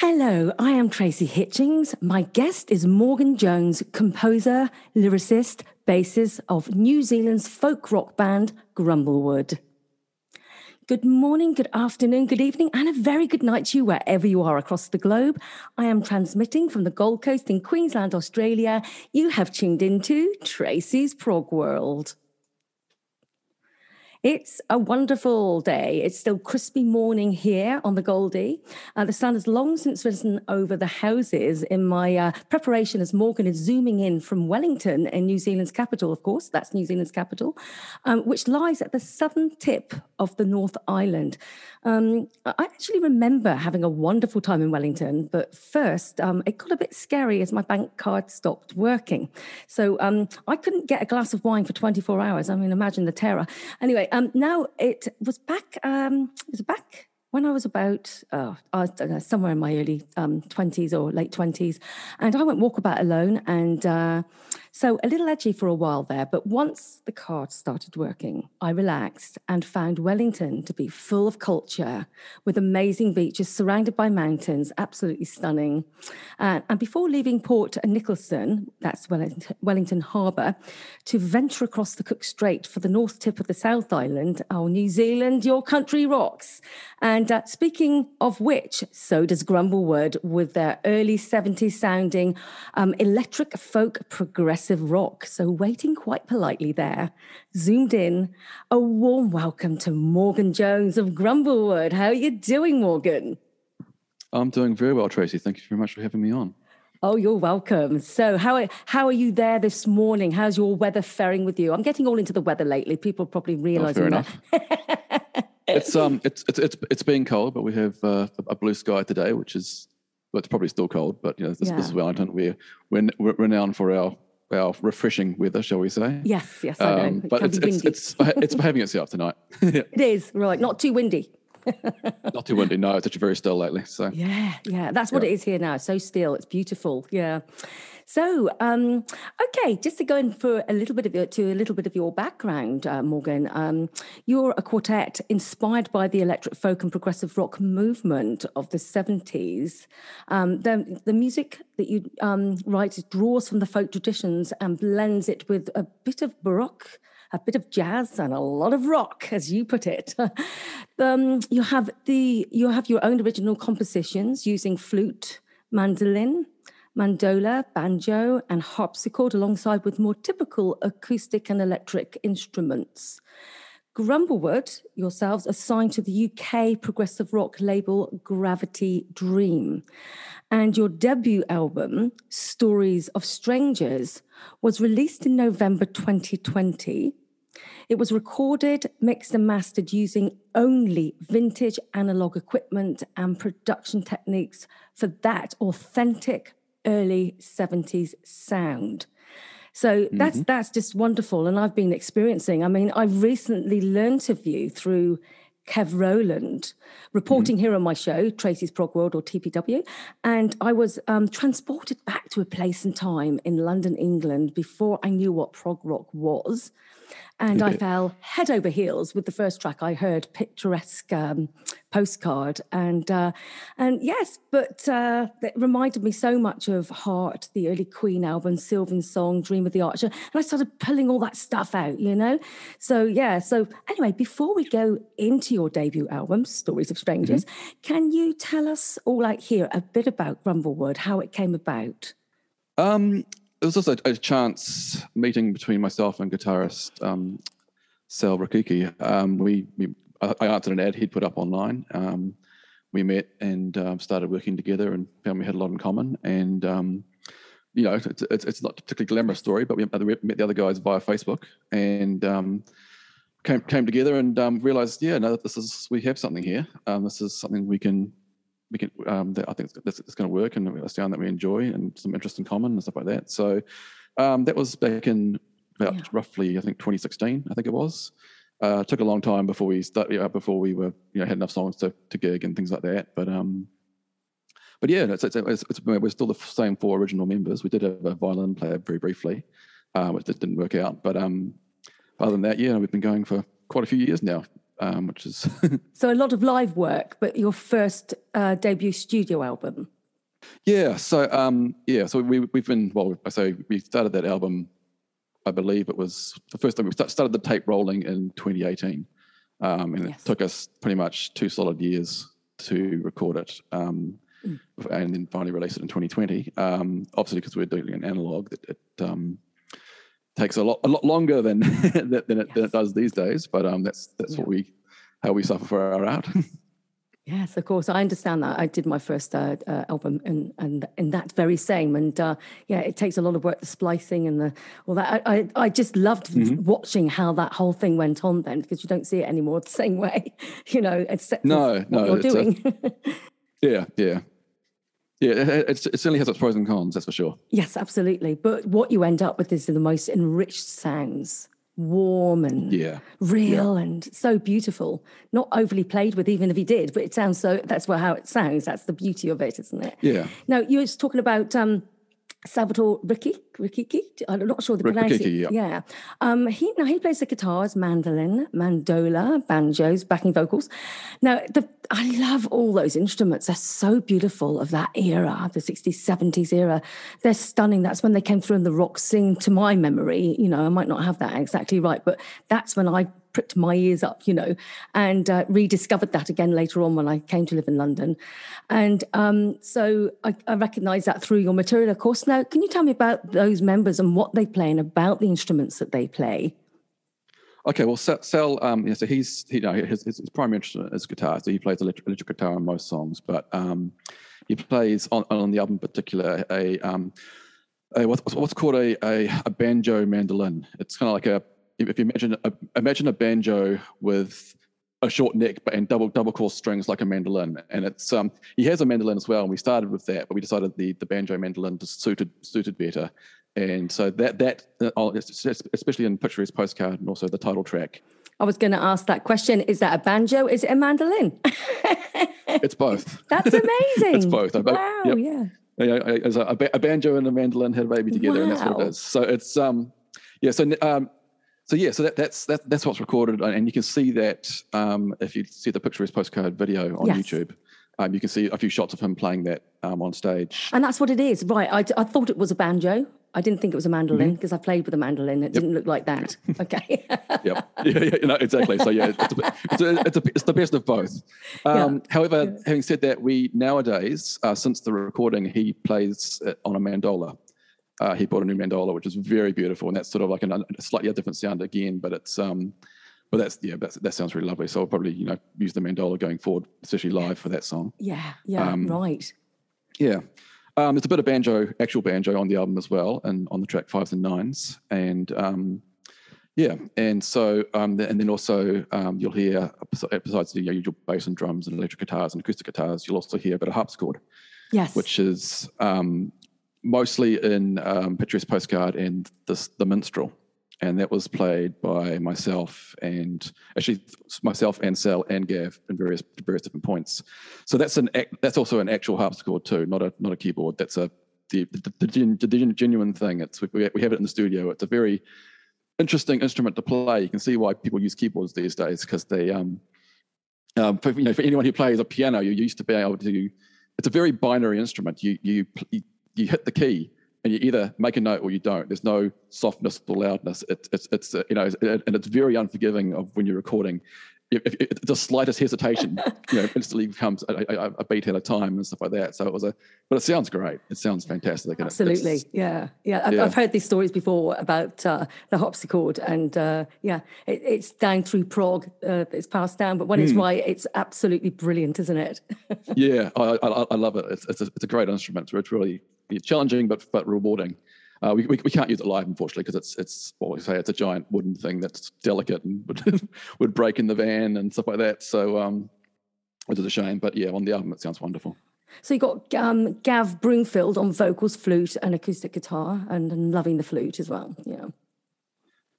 Hello, I am Tracy Hitchings. My guest is Morgan Jones, composer, lyricist, bassist of New Zealand's folk rock band Grumblewood. Good morning, good afternoon, good evening, and a very good night to you wherever you are across the globe. I am transmitting from the Gold Coast in Queensland, Australia. You have tuned into Tracy's Prog World. It's a wonderful day. It's still crispy morning here on the Goldie. Uh, the sun has long since risen over the houses in my uh, preparation as Morgan is zooming in from Wellington in New Zealand's capital, of course, that's New Zealand's capital, um, which lies at the southern tip of the North Island. Um, I actually remember having a wonderful time in Wellington, but first um, it got a bit scary as my bank card stopped working. So um, I couldn't get a glass of wine for 24 hours. I mean, imagine the terror. Anyway, um, now it was back. Um, it was back when I was about oh, I know, somewhere in my early um, 20s or late 20s, and I went walkabout alone. And uh, so a little edgy for a while there. But once the card started working, I relaxed and found Wellington to be full of culture with amazing beaches surrounded by mountains, absolutely stunning. Uh, and before leaving Port Nicholson, that's Wellington, Wellington Harbour, to venture across the Cook Strait for the north tip of the South Island, oh, New Zealand, your country rocks. And uh, speaking of which, so does Grumblewood with their early 70s sounding um, electric folk progressive rock. So, waiting quite politely there, zoomed in, a warm welcome to Morgan Jones of Grumblewood. How are you doing, Morgan? I'm doing very well, Tracy. Thank you very much for having me on. Oh, you're welcome. So, how are, how are you there this morning? How's your weather faring with you? I'm getting all into the weather lately. People probably realizing oh, that. it's um, it's it's it's it's been cold, but we have uh, a blue sky today, which is well, it's probably still cold, but you know, this, yeah. this is Wellington. We're, we're we're renowned for our our refreshing weather, shall we say? Yes, yes, I know. Um, but it's, it's, it's, it's behaving itself tonight. it is right, not too windy. not too windy. No, it's actually very still lately. So yeah, yeah, that's what yeah. it is here now. So still, it's beautiful. Yeah. So, um, okay, just to go in for a little bit of your, to a little bit of your background, uh, Morgan. Um, you're a quartet inspired by the electric folk and progressive rock movement of the 70s. Um, the, the music that you um, write draws from the folk traditions and blends it with a bit of baroque a bit of jazz and a lot of rock, as you put it. um, you have the you have your own original compositions using flute, mandolin, mandola, banjo, and harpsichord, alongside with more typical acoustic and electric instruments. Grumblewood, yourselves, are signed to the UK progressive rock label Gravity Dream. And your debut album, Stories of Strangers, was released in November 2020. It was recorded, mixed, and mastered using only vintage analog equipment and production techniques for that authentic early 70s sound. So mm-hmm. that's that's just wonderful. And I've been experiencing, I mean, I recently learned of you through Kev Rowland, reporting mm-hmm. here on my show, Tracy's Prog World or TPW. And I was um, transported back to a place and time in London, England, before I knew what prog rock was and I fell head over heels with the first track I heard, picturesque um, postcard, and uh, and yes, but uh, it reminded me so much of Heart, the early Queen album, Sylvan Song, Dream of the Archer, and I started pulling all that stuff out, you know. So yeah, so anyway, before we go into your debut album, Stories of Strangers, mm-hmm. can you tell us all out here a bit about Grumblewood, how it came about? Um, it was also a, chance meeting between myself and guitarist um, Sal Rakiki. Um, we, we, I answered an ad he'd put up online. Um, we met and um, started working together and found we had a lot in common. And um, you know, it's, it's, it's, not a particularly glamorous story, but we met the other guys via Facebook and um, came came together and realized, yeah, no, this is we have something here. this is something we can we can um, that I think it's, it's going to work and a sound that we enjoy and some interest in common and stuff like that. So um, that was back in about yeah. roughly I think 2016 I think it was. Uh, it took a long time before we started uh, before we were you know had enough songs to, to gig and things like that. But um, but yeah, it's, it's, it's, it's, we're still the same four original members. We did have a violin player very briefly, uh, which didn't work out. But um, other than that, yeah, we've been going for quite a few years now. um, which is so a lot of live work, but your first uh, debut studio album. Yeah, so um, yeah, so we we've been well. I say we started that album. I believe it was the first time we started the tape rolling in 2018, um, and yes. it took us pretty much two solid years to record it, um, mm. and then finally release it in 2020. Um, obviously, because we're doing an analog, that it, um, takes a lot a lot longer than than, it, yes. than it does these days. But um, that's that's yeah. what we how we suffer for our art. Yes, of course. I understand that. I did my first uh, uh, album and and in that very same. And uh, yeah, it takes a lot of work, the splicing and the all that. I I, I just loved mm-hmm. watching how that whole thing went on then because you don't see it anymore the same way. You know, except no, no, you're doing. A, yeah, yeah. Yeah, it, it, certainly has its pros and cons, that's for sure. Yes, absolutely. But what you end up with is the most enriched sounds warm and yeah. real yeah. and so beautiful. Not overly played with, even if he did, but it sounds so. That's how it sounds. That's the beauty of it, isn't it? Yeah. Now you were talking about um, Salvatore Ricci, Ricci, I'm not sure the pronunciation. Yeah. yeah. Um, he now he plays the guitars, mandolin, mandola, banjos, backing vocals. Now the I love all those instruments. They're so beautiful of that era, the 60s, 70s era. They're stunning. That's when they came through in the rock scene to my memory. You know, I might not have that exactly right, but that's when I pricked my ears up, you know, and uh, rediscovered that again later on when I came to live in London. And um, so I, I recognize that through your material, of course. Now, can you tell me about those members and what they play and about the instruments that they play? Okay, well, Sal, um, yeah, so he's he, you know, his, his, primary instrument is guitar, so he plays electric, electric guitar on most songs, but um, he plays on, on the album in particular a, um, a what's, what's called a, a, a banjo mandolin. It's kind of like a if you imagine a, imagine a banjo with a short neck but and double double course strings like a mandolin, and it's um he has a mandolin as well, and we started with that, but we decided the the banjo mandolin just suited suited better, and so that that uh, especially in Picturesque Postcard and also the title track. I was going to ask that question: Is that a banjo? Is it a mandolin? it's both. That's amazing. it's both. Wow. Yep. Yeah. A, a, banjo and a mandolin had a baby together, wow. and that's what it is. So it's um, yeah. So um, so yeah, so that, that's that, that's what's recorded, and you can see that um, if you see the Picturesque Postcard video on yes. YouTube. Um, you can see a few shots of him playing that um, on stage. And that's what it is, right? I, I thought it was a banjo. I didn't think it was a mandolin because mm-hmm. I played with a mandolin. It yep. didn't look like that. Okay. yep. Yeah, yeah, know, exactly. So yeah, it's, a, it's, a, it's, a, it's the best of both. Um, yeah. However, yeah. having said that, we nowadays, uh, since the recording, he plays on a mandola uh, he bought a new mandola, which is very beautiful, and that's sort of like an, a slightly different sound again, but it's um, but that's yeah, that's, that sounds really lovely. So I'll probably you know use the mandola going forward, especially live for that song. Yeah, yeah, um, right. Yeah, um, there's a bit of banjo, actual banjo on the album as well, and on the track fives and nines, and um, yeah, and so um, and then also um, you'll hear besides the usual bass and drums and electric guitars and acoustic guitars, you'll also hear a bit of harpsichord. Yes, which is um, mostly in um, Picturesque Postcard and the, the Minstrel. And that was played by myself and actually myself and Sal and Gav in various various different points. So that's an that's also an actual harpsichord too, not a not a keyboard. That's a the the, the, the genuine thing. It's we, we have it in the studio. It's a very interesting instrument to play. You can see why people use keyboards these days because they um, um for, you know for anyone who plays a piano, you're used to be able to. It's a very binary instrument. You you, you you hit the key and you either make a note or you don't. There's no softness or loudness. It, it's it's uh, you know, and it's very unforgiving of when you're recording. If, if, if the slightest hesitation, you know, instantly becomes a, a, a, beat at a time and stuff like that. So it was a, but it sounds great. It sounds fantastic. Absolutely, it, yeah, yeah. I've, yeah. I've, heard these stories before about uh, the harpsichord, and uh, yeah, it, it's down through prog. Uh, it's passed down, but when mm. it's hmm. right, it's absolutely brilliant, isn't it? yeah, I, I, I, love it. It's, it's a, it's a great instrument. It's really challenging but but rewarding. Uh, we, we, we can't use it live, unfortunately, because it's it's what we say it's a giant wooden thing that's delicate and would would break in the van and stuff like that. So, um, which is a shame. But yeah, on the album, it sounds wonderful. So you got um, Gav Broomfield on vocals, flute, and acoustic guitar, and, and loving the flute as well. Yeah.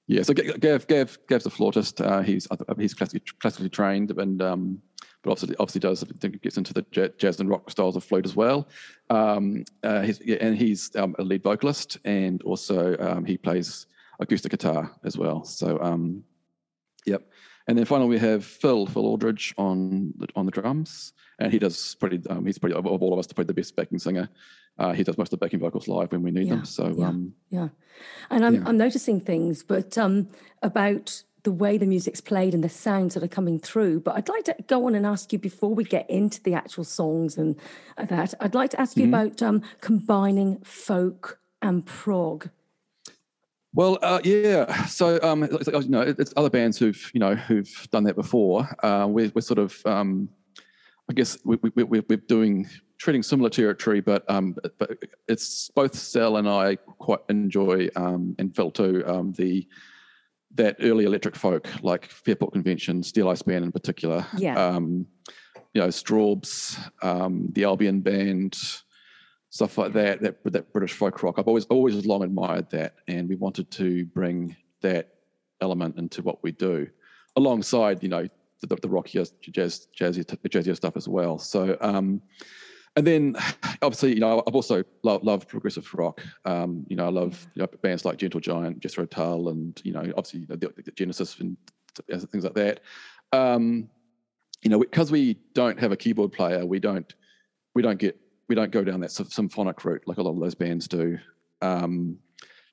Yeah. So Gav Gav Gav's a flautist. Uh, he's he's classically classically trained, and um, but obviously obviously does I think gets into the jazz and rock styles of flute as well. Um, uh, he's, and he's um, a lead vocalist, and also um, he plays acoustic guitar as well. So, um, yep. And then finally we have Phil Phil Aldridge on the, on the drums, and he does pretty. Um, he's pretty of all of us, probably the best backing singer. Uh, he does most of the backing vocals live when we need Yeah, them. So yeah. um, Yeah. And I'm, Yeah. I'm noticing things, but um, about the way the music's played and the sounds that are coming through. But I'd like to go on and ask you before we get into the actual songs and that, I'd like to ask you about um, combining folk and prog. Well, uh, yeah. So, um, you know, it's other bands who've, you know, who've done that before. Uh, we're, we're sort of, um, I guess, we, we, we, we're doing treating similar territory, but um, but it's both Sal and I quite enjoy, um, and Phil too, um, the that early electric folk like Fairport Convention, Steeleye Span in particular. Yeah. Um, you know, Strawbs, um, the Albion Band, stuff like that, that that British folk rock. I've always always long admired that, and we wanted to bring that element into what we do, alongside you know the, the rockier jazz jazzy jazzier stuff as well. So. Um, and then, obviously, you know, I've also loved, loved progressive rock. Um, you know, I love you know, bands like Gentle Giant, Jethro Tull, and you know, obviously, you know, the, the Genesis and things like that. Um, you know, because we don't have a keyboard player, we don't we don't get we don't go down that symphonic route like a lot of those bands do. Um,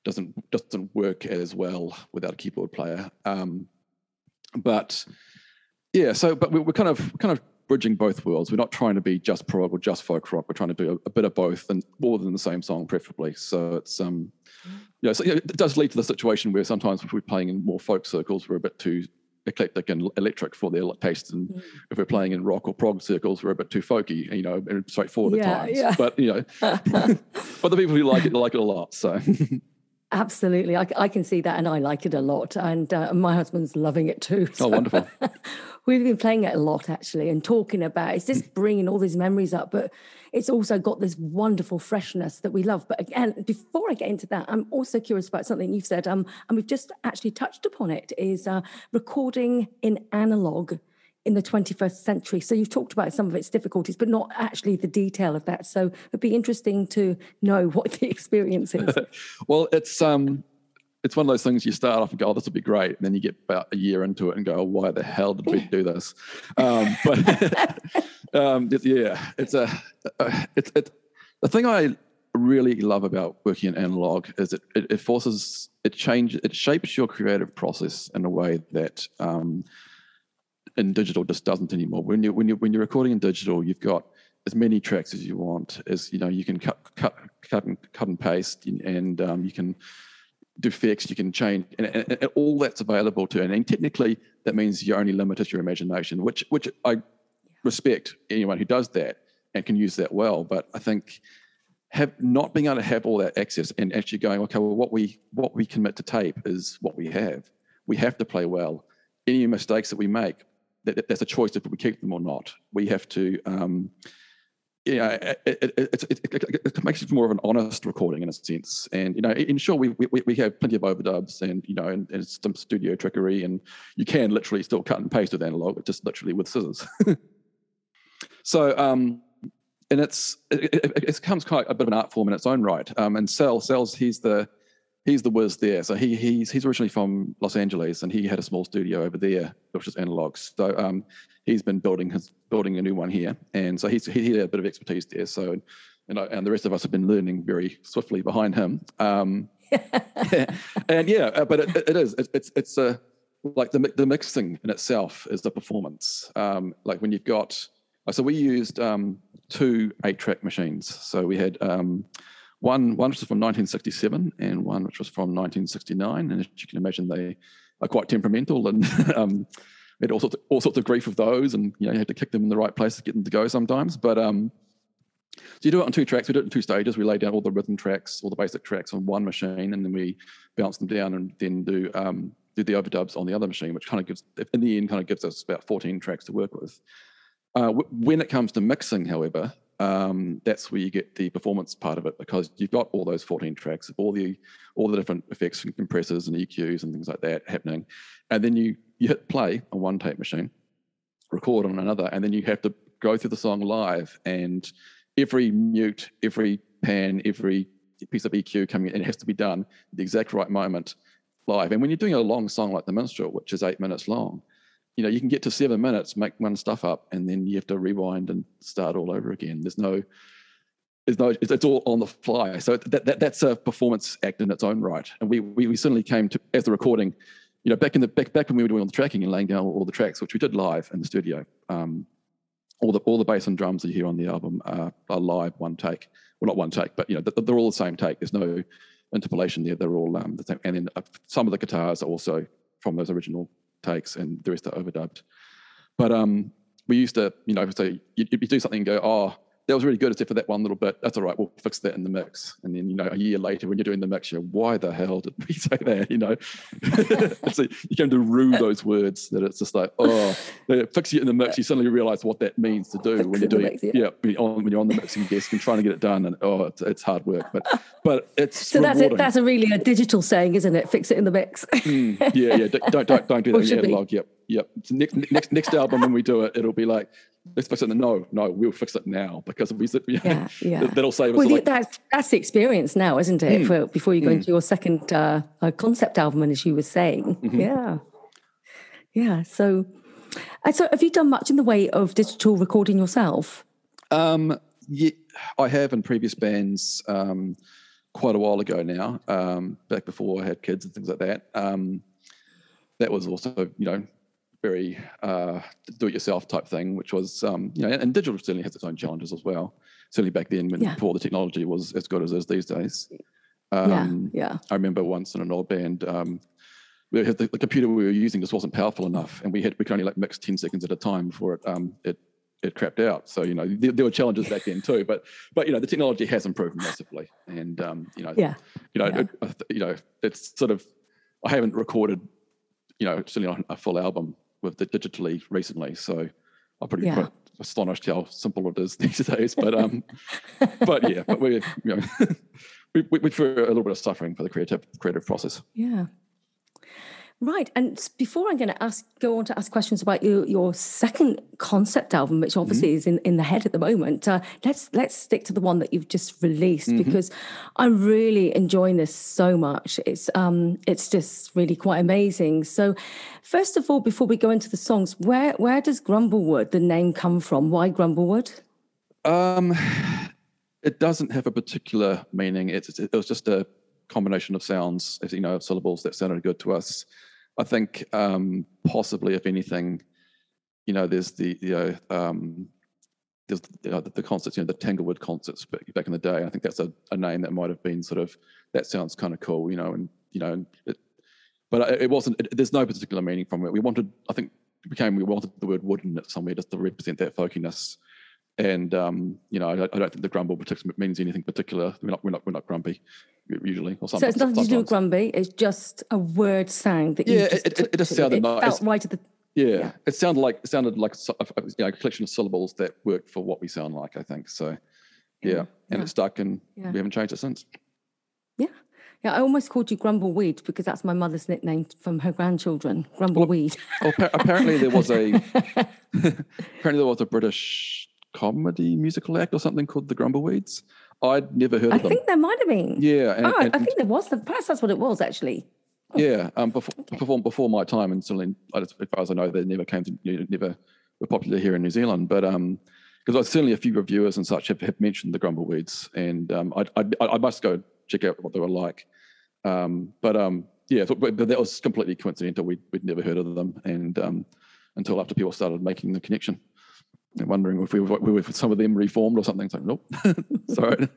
doesn't doesn't work as well without a keyboard player. Um, but yeah, so but we, we're kind of kind of bridging both worlds. We're not trying to be just prog or just folk rock. We're trying to do a, a bit of both and more than the same song, preferably. So it's um, you know, so, you know, it does lead to the situation where sometimes if we're playing in more folk circles, we're a bit too eclectic and electric for their taste, and Mm. if we're playing in rock or prog circles, we're a bit too folky, you know, and straightforward Yeah, at times. yeah. But you know, but the people who like it like it a lot. So Absolutely. I can see that, and I like it a lot. And uh, my husband's loving it too. oh, so- wonderful. We've been playing it a lot actually and talking about it's just bringing all these memories up, but it's also got this wonderful freshness that we love. But again, before I get into that, I'm also curious about something you've said, um, and we've just actually touched upon it is uh, recording in analog in the 21st century. So you've talked about some of its difficulties, but not actually the detail of that. So it'd be interesting to know what the experience is. well, it's um, it's one of those things you start off and go, "Oh, this will be great," and then you get about a year into it and go, oh, "Why the hell did we do this?" Um, but um, it- yeah, it's a uh, it's it. The thing I really love about working in analog is it it, it forces it changes it shapes your creative process in a way that um, in digital just doesn't anymore. When you when you when you're recording in digital, you've got as many tracks as you want. As you know, you can cut cut cut and cut and paste, and, um, you can do fix, you can change, and, and, and all that's available to. And, and technically, that means you're only limited to your imagination, which which I respect anyone who does that and can use that well. But I think have not being able to have all that access and actually going, okay, well, what we what we commit to tape is what we have. We have to play well. Any mistakes that we make, that, that- that's a choice if we keep them or not. We have to. Um, yeah, it, it, it, it, it, makes it more of an honest recording in a sense. And you know, in sure, we, we we have plenty of overdubs and you know, and, and some studio trickery, and you can literally still cut and paste with analog, just literally with scissors. so, um, and it's it, it, becomes quite a bit of an art form in its own right. Um, and Sal, Sal's he's the he's the whiz there. So he he's he's originally from Los Angeles, and he had a small studio over there, which is analog. So um, he's been building his building a new one here, and so he's he, had a bit of expertise there. So. And, I, and the rest of us have been learning very swiftly behind him. Um, and yeah, uh, but it, it- is. It, it's it's a like the the mixing in itself is the performance. Um, like when you've got so we used um, two eight track machines. So we had um, one one which was from 1967 and one which was from 1969. And as you can imagine, they are quite temperamental and um, had all sorts of, all sorts of grief with those, and you know you had to kick them in the right place to get them to go sometimes. But um, so you do it on two tracks. We do it in two stages. We lay down all the rhythm tracks, all the basic tracks on one machine, and then we bounce them down and then do um, do the overdubs on the other machine, which kind of gives, in the end, kind of gives us about 14 tracks to work with. Uh, when it comes to mixing, however, um, that's where you get the performance part of it because you've got all those 14 tracks, of all the all the different effects and compressors and EQs and things like that happening, and then you you hit play on one tape machine, record on another, and then you have to go through the song live and every mute, every pan, every piece of EQ coming in, it has to be done the exact right moment live. And when you're doing a long song like The Minstrel, which is eight minutes long, you know, you can get to seven minutes, make one stuff up, and then you have to rewind and start all over again. There's no, there's no, it's, it's all on the fly. So that, that that's a performance act in its own right. And we we, we certainly came to as the recording, you know, back in the back back when we were doing all the tracking and laying down all, the tracks, which we did live in the studio. Um, all the all the bass and drums that you hear on the album are, are live, one take. Well, not one take, but you know, they're all the same take. There's no interpolation there. They're all um, the same. And then uh, some of the guitars are also from those original takes, and the rest are overdubbed. But um, we used to, you know, say you, you do something and go, oh, that was really good except for that one little bit. That's all right. We'll fix that in the mix. And then, you know, a year later when you're doing the mix, you're, why the hell did we say that? You know, so you come to rue those words that it's just like, oh, fix it in the mix. You suddenly realize what that means to do fix when you're doing, mix, yeah, yeah when, you're on, when you're on the mixing desk and trying to get it done. And oh, it's, it's hard work, but, but it's so rewarding. that's it. That's a really a digital saying, isn't it? Fix it in the mix. mm, yeah, yeah. Don't, don't, don't do that in analog. Yep. Yep. Next, next, next album when we do it, it'll be like, let's fix it. No, no, we'll fix it now because we, yeah, yeah. that'll save us. Well, like, that's that's the experience now, isn't it? Mm, For, before you go mm. into your second uh, uh, concept album, and as you were saying, mm-hmm. yeah, yeah. So, so have you done much in the way of digital recording yourself? Um, yeah, I have in previous bands. Um, quite a while ago now, um, back before I had kids and things like that. Um, that was also, you know, very uh, do-it-yourself type thing, which was um, you know, and digital certainly has its own challenges as well. Certainly back then, when yeah. before the technology was as good as it is these days. Um, yeah, yeah. I remember once in an old band, um, we had the, the, computer we were using just wasn't powerful enough, and we had we could only like mix ten seconds at a time before it um, it it crapped out. So you know there, there, were challenges back then too, but but you know the technology has improved massively, and um, you know yeah. you know yeah. It, you know it's sort of I haven't recorded you know certainly not a full album with the digitally recently. So I'm pretty yeah. astonished how simple it is these days. But um, but yeah, but we you know we we, we a little bit of suffering for the creative creative process. Yeah. Right, and before I'm going to ask, go on to ask questions about your, your second concept album, which obviously mm-hmm. is in, in the head at the moment. Uh, let's let's stick to the one that you've just released mm-hmm. because I'm really enjoying this so much. It's um it's just really quite amazing. So, first of all, before we go into the songs, where where does Grumblewood the name come from? Why Grumblewood? Um, it doesn't have a particular meaning. It's it was just a combination of sounds, you know, syllables that sounded good to us. I think um, possibly, if anything, you know, there's the you know, um, there's you know, the, the, concerts, you know, the Tanglewood concerts back in the day. I think that's a, a name that might have been sort of that sounds kind of cool, you know, and you know, it, but it wasn't. It, there's no particular meaning from it. We wanted, I think, became we wanted the word wood in it somewhere just to represent that folkiness. And um, you know, I, I, don't think the grumble means anything particular. We're not, we're not, we're not grumpy usually. Or something. so it's nothing sometimes. to do with grumpy. It's just a word sound that yeah, you just it, it, it just sounded it nice. Felt right at the yeah, yeah, it sounded like it sounded like a, you know, a collection of syllables that worked for what we sound like. I think so. Yeah, yeah. and yeah. it stuck, and we haven't changed it since. Yeah. Yeah, I almost called you Grumbleweed because that's my mother's nickname from her grandchildren, Grumbleweed. Well, well, apparently there was a apparently there was a British comedy musical act or something called the Grumbleweeds. I'd never heard I of them. I think there might have been. Yeah. And, oh, and, I think there was. Perhaps that's what it was, actually. Oh. Yeah. Um, before, okay. before, before my time, and certainly, as far as I know, they never came to, never were popular here in New Zealand. But um, because certainly a few reviewers and such have, have mentioned the Grumbleweeds, and um, I, I, I must go check out what they were like. Um, but um, yeah, but, but that was completely coincidental. We'd, we'd never heard of them, and um, until after people started making the connection wondering if we were, we were some of them reformed or something. It's like, nope, sorry.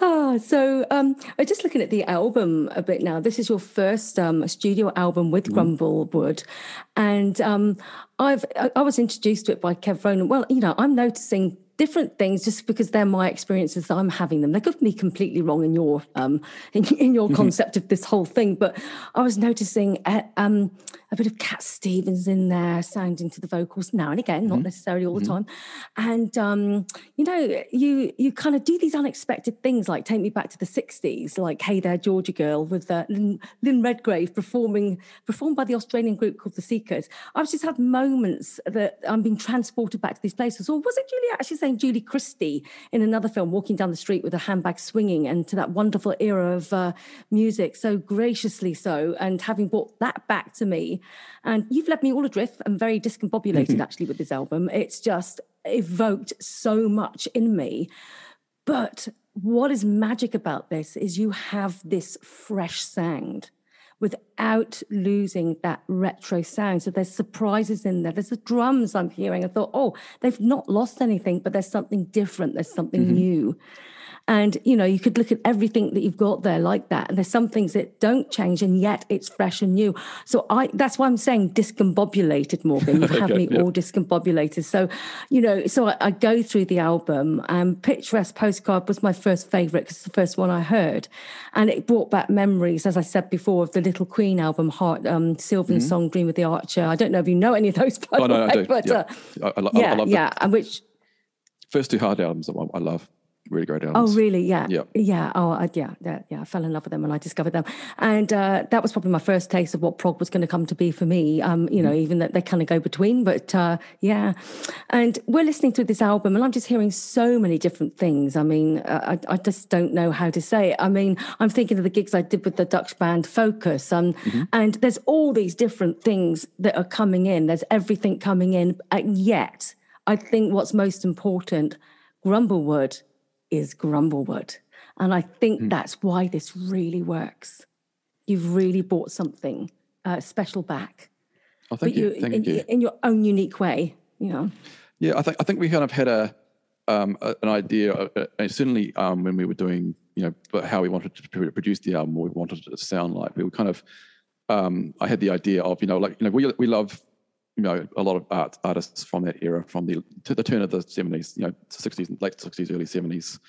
oh, so um, I'm just looking at the album a bit now. This is your first um, studio album with mm. Grumblewood, and um, I've I was introduced to it by Kev Rowland. Well, you know, I'm noticing different things just because they're my experiences that I'm having them. They could be completely wrong in your um, in, in your mm-hmm. concept of this whole thing, but I was noticing a, um, a bit of Cat Stevens in there sounding to the vocals now and again, mm-hmm. not necessarily all the mm-hmm. time. And um, you know, you you kind of do these unexpected things like take me back to the '60s, like "Hey There, Georgia Girl" with uh, Lynn, Lynn Redgrave performing performed by the Australian group called the Seekers. I've just had moments that I'm being transported back to these places. Or was it Julia actually Julie Christie in another film, walking down the street with a handbag swinging, and to that wonderful era of uh, music, so graciously so, and having brought that back to me. And you've left me all adrift and very discombobulated actually with this album. It's just evoked so much in me. But what is magic about this is you have this fresh sound without losing that retro sound. So there's surprises in there. There's the drums I'm hearing. I thought, oh, they've not lost anything, but there's something different. There's something mm-hmm. new. And, you know, you could look at everything that you've got there like that. And there's some things that don't change and yet it's fresh and new. So I, that's why I'm saying discombobulated, Morgan. You have me yeah. all discombobulated. So, you know, so I, I go through the album and Picturesque Postcard was my first favorite because it's the first one I heard. And it brought back memories, as I said before, of the Little Queen album, Heart, um, Sylvan mm-hmm. Song, Dream of the Archer. I don't know if you know any of those, by oh, no, way, but yeah, uh, I, I, yeah, yeah, and which first two hard albums that I love really great albums. Oh, really? Yeah. Yeah. Yeah. Oh, I, yeah, yeah. Yeah. I fell in love with them when I discovered them. And uh, that was probably my first taste of what prog was going to come to be for me. Um, you know, mm. even that they kind of go between, but uh, yeah. And we're listening to this album and I'm just hearing so many different things. I mean, uh, I, I, just don't know how to say it. I mean, I'm thinking of the gigs I did with the Dutch band Focus. Um, mm-hmm. And there's all these different things that are coming in. There's everything coming in. And yet, I think what's most important, Grumblewood is Grumblewood. And I think mm. that's why this really works. You've really brought something uh, special back. Oh, thank but you. Thank in, you. In your own unique way, you know. Yeah, I think I think we kind of had a, um, a an idea. Uh, uh certainly, um, when we were doing, you know, how we wanted to produce the album, what we wanted it to sound like. We were kind of, um, I had the idea of, you know, like you know, we we love you know a lot of art artists from that era, from the to the turn of the seventies, you know, sixties, late sixties, early seventies,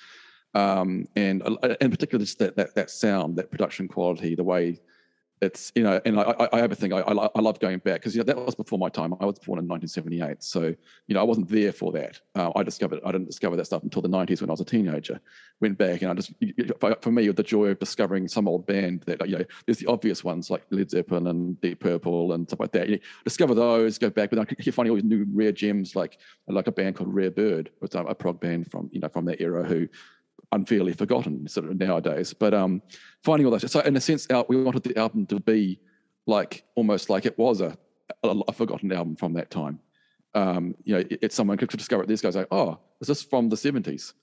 um, and uh, in particular just that, that that sound, that production quality, the way it's you know, and I, I have a thing. I, I, I love going back because you know that was before my time. I was born in 1978, so you know I wasn't there for that. Uh, I discovered I didn't discover that stuff until the 90s when I was a teenager. Went back and I just for me the joy of discovering some old band that you know there's the obvious ones like Led Zeppelin and Deep Purple and stuff like that. You discover those, go back, but I keep finding all these new rare gems like like a band called Rare Bird, which a prog band from you know from that era who unfairly forgotten sort of nowadays. But um, finding all that. So in a sense, we wanted the album to be like almost like it was a, a, a forgotten album from that time. Um, you know, it, it's someone could discover it. These guys like, oh, is this from the seventies?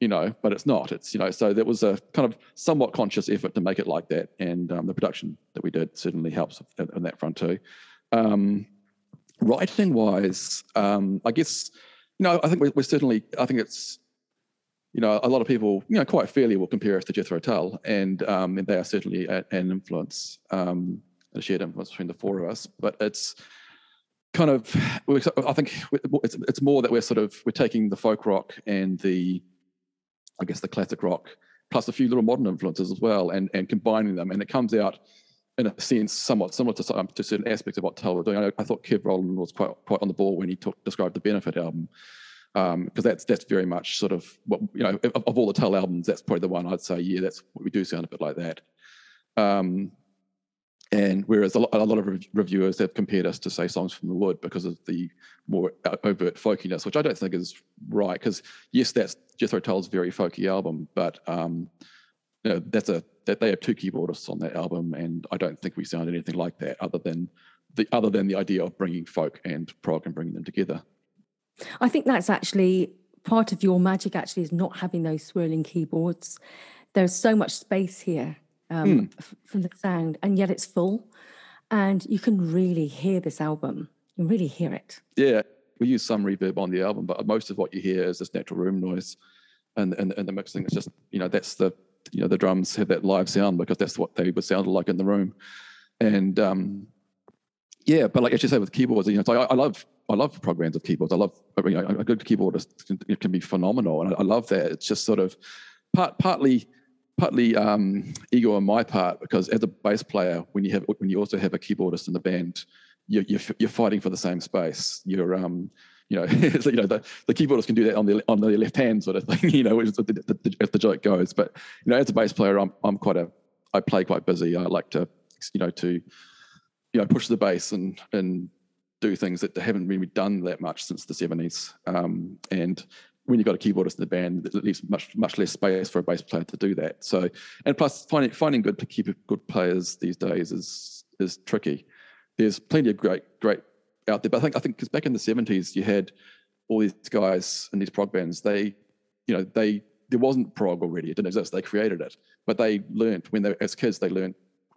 You know, but it's not. It's you know, so there was a kind of somewhat conscious effort to make it like that, and um, the production that we did certainly helps on that front too. Um, writing wise, um, I guess you know, I think we're, we're certainly. I think it's you know, a lot of people, you know, quite fairly will compare us to Jethro Tull, and, um, and they are certainly a, an influence, um, a shared influence between the four of us. But it's kind of, I think it's it's more that we're sort of we're taking the folk rock and the, I guess the classic rock, plus a few little modern influences as well, and and combining them, and it comes out in a sense somewhat similar to, um, to certain aspects of what Tull were doing. I, I, thought Kev Rowland was quite quite on the ball when he talk, described the Benefit album because um, that's that's very much sort of what you know of, of, all the Tull albums, that's probably the one I'd say. Yeah, that's what we do sound a bit like that. Um, and whereas a lot, a lot, of reviewers have compared us to say songs from the wood because of the more overt folkiness, which I don't think is right. Because yes, that's Jethro Tull's very folky album, but um, you know that's a that they have two keyboardists on that album, and I don't think we sound anything like that, other than the other than the idea of bringing folk and prog and bringing them together. I think that's actually part of your magic, actually, is not having those swirling keyboards. There's so much space here um, mm. from the sound, and yet it's full. And you can really hear this album. You really hear it. Yeah, we use some reverb on the album, but most of what you hear is this natural room noise, and and, and the mixing is just you know that's the you know the drums have that live sound because that's what they would sound like in the room, and um, yeah, but like as you say with keyboards, you know, so I, I love I love programs of keyboards. I love a good keyboardist can, can be phenomenal, and I, love that. It's just sort of part partly partly um, ego on my part because as a bass player, when you have when you also have a keyboardist in the band, you're you're, you're fighting for the same space. You're um, you know, you know the, the keyboardist can do that on the on the left hand sort of thing, you know, the, the, if the joke goes. But you know, as a bass player, I'm I'm quite a I play quite busy. I like to you know to you know push the bass and and do things that haven't really done that much since the 70s. Um, and when you've got a keyboardist in the band, it leaves much much less space for a bass player to do that. So, and plus finding finding good good players these days is is tricky. There's plenty of great great out there, but I think I think because back in the '70s you had all these guys in these prog bands. They, you know, they there wasn't prog already; it didn't exist. They created it, but they learned when they as kids they learned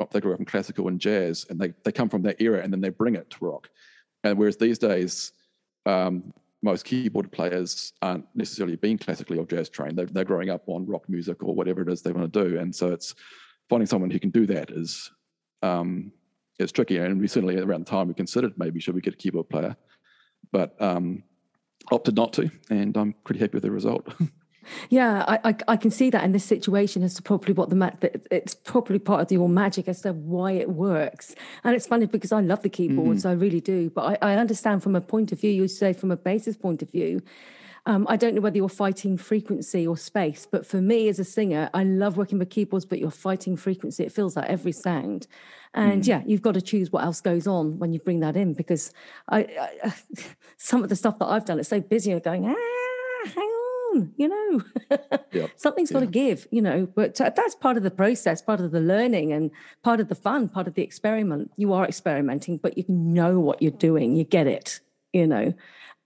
they grew up in classical and jazz, and they they come from that era, and then they bring it to rock. And whereas these days, um, most keyboard players aren't necessarily being classically or jazz trained. They're, they're growing up on rock music or whatever it is they want to do. And so it's finding someone who can do that is um, tricky. And we certainly around the time we considered maybe should we get a keyboard player, but um, opted not to, and I'm pretty happy with the result. Yeah, I, I, I can see that in this situation as to probably what the ma- it's probably part of your magic as to why it works. And it's funny because I love the keyboards, mm. I really do. But I, I understand from a point of view, you say from a bassist point of view, um, I don't know whether you're fighting frequency or space, but for me as a singer, I love working with keyboards, but you're fighting frequency. It feels like every sound. And mm. yeah, you've got to choose what else goes on when you bring that in because I, I some of the stuff that I've done, it's so busy. You're going, ah, hang on, you know, yep. something's got to give, you know. But that's part of the process, part of the learning, and part of the fun, part of the experiment. You are experimenting, but you know what you're doing. You get it, you know,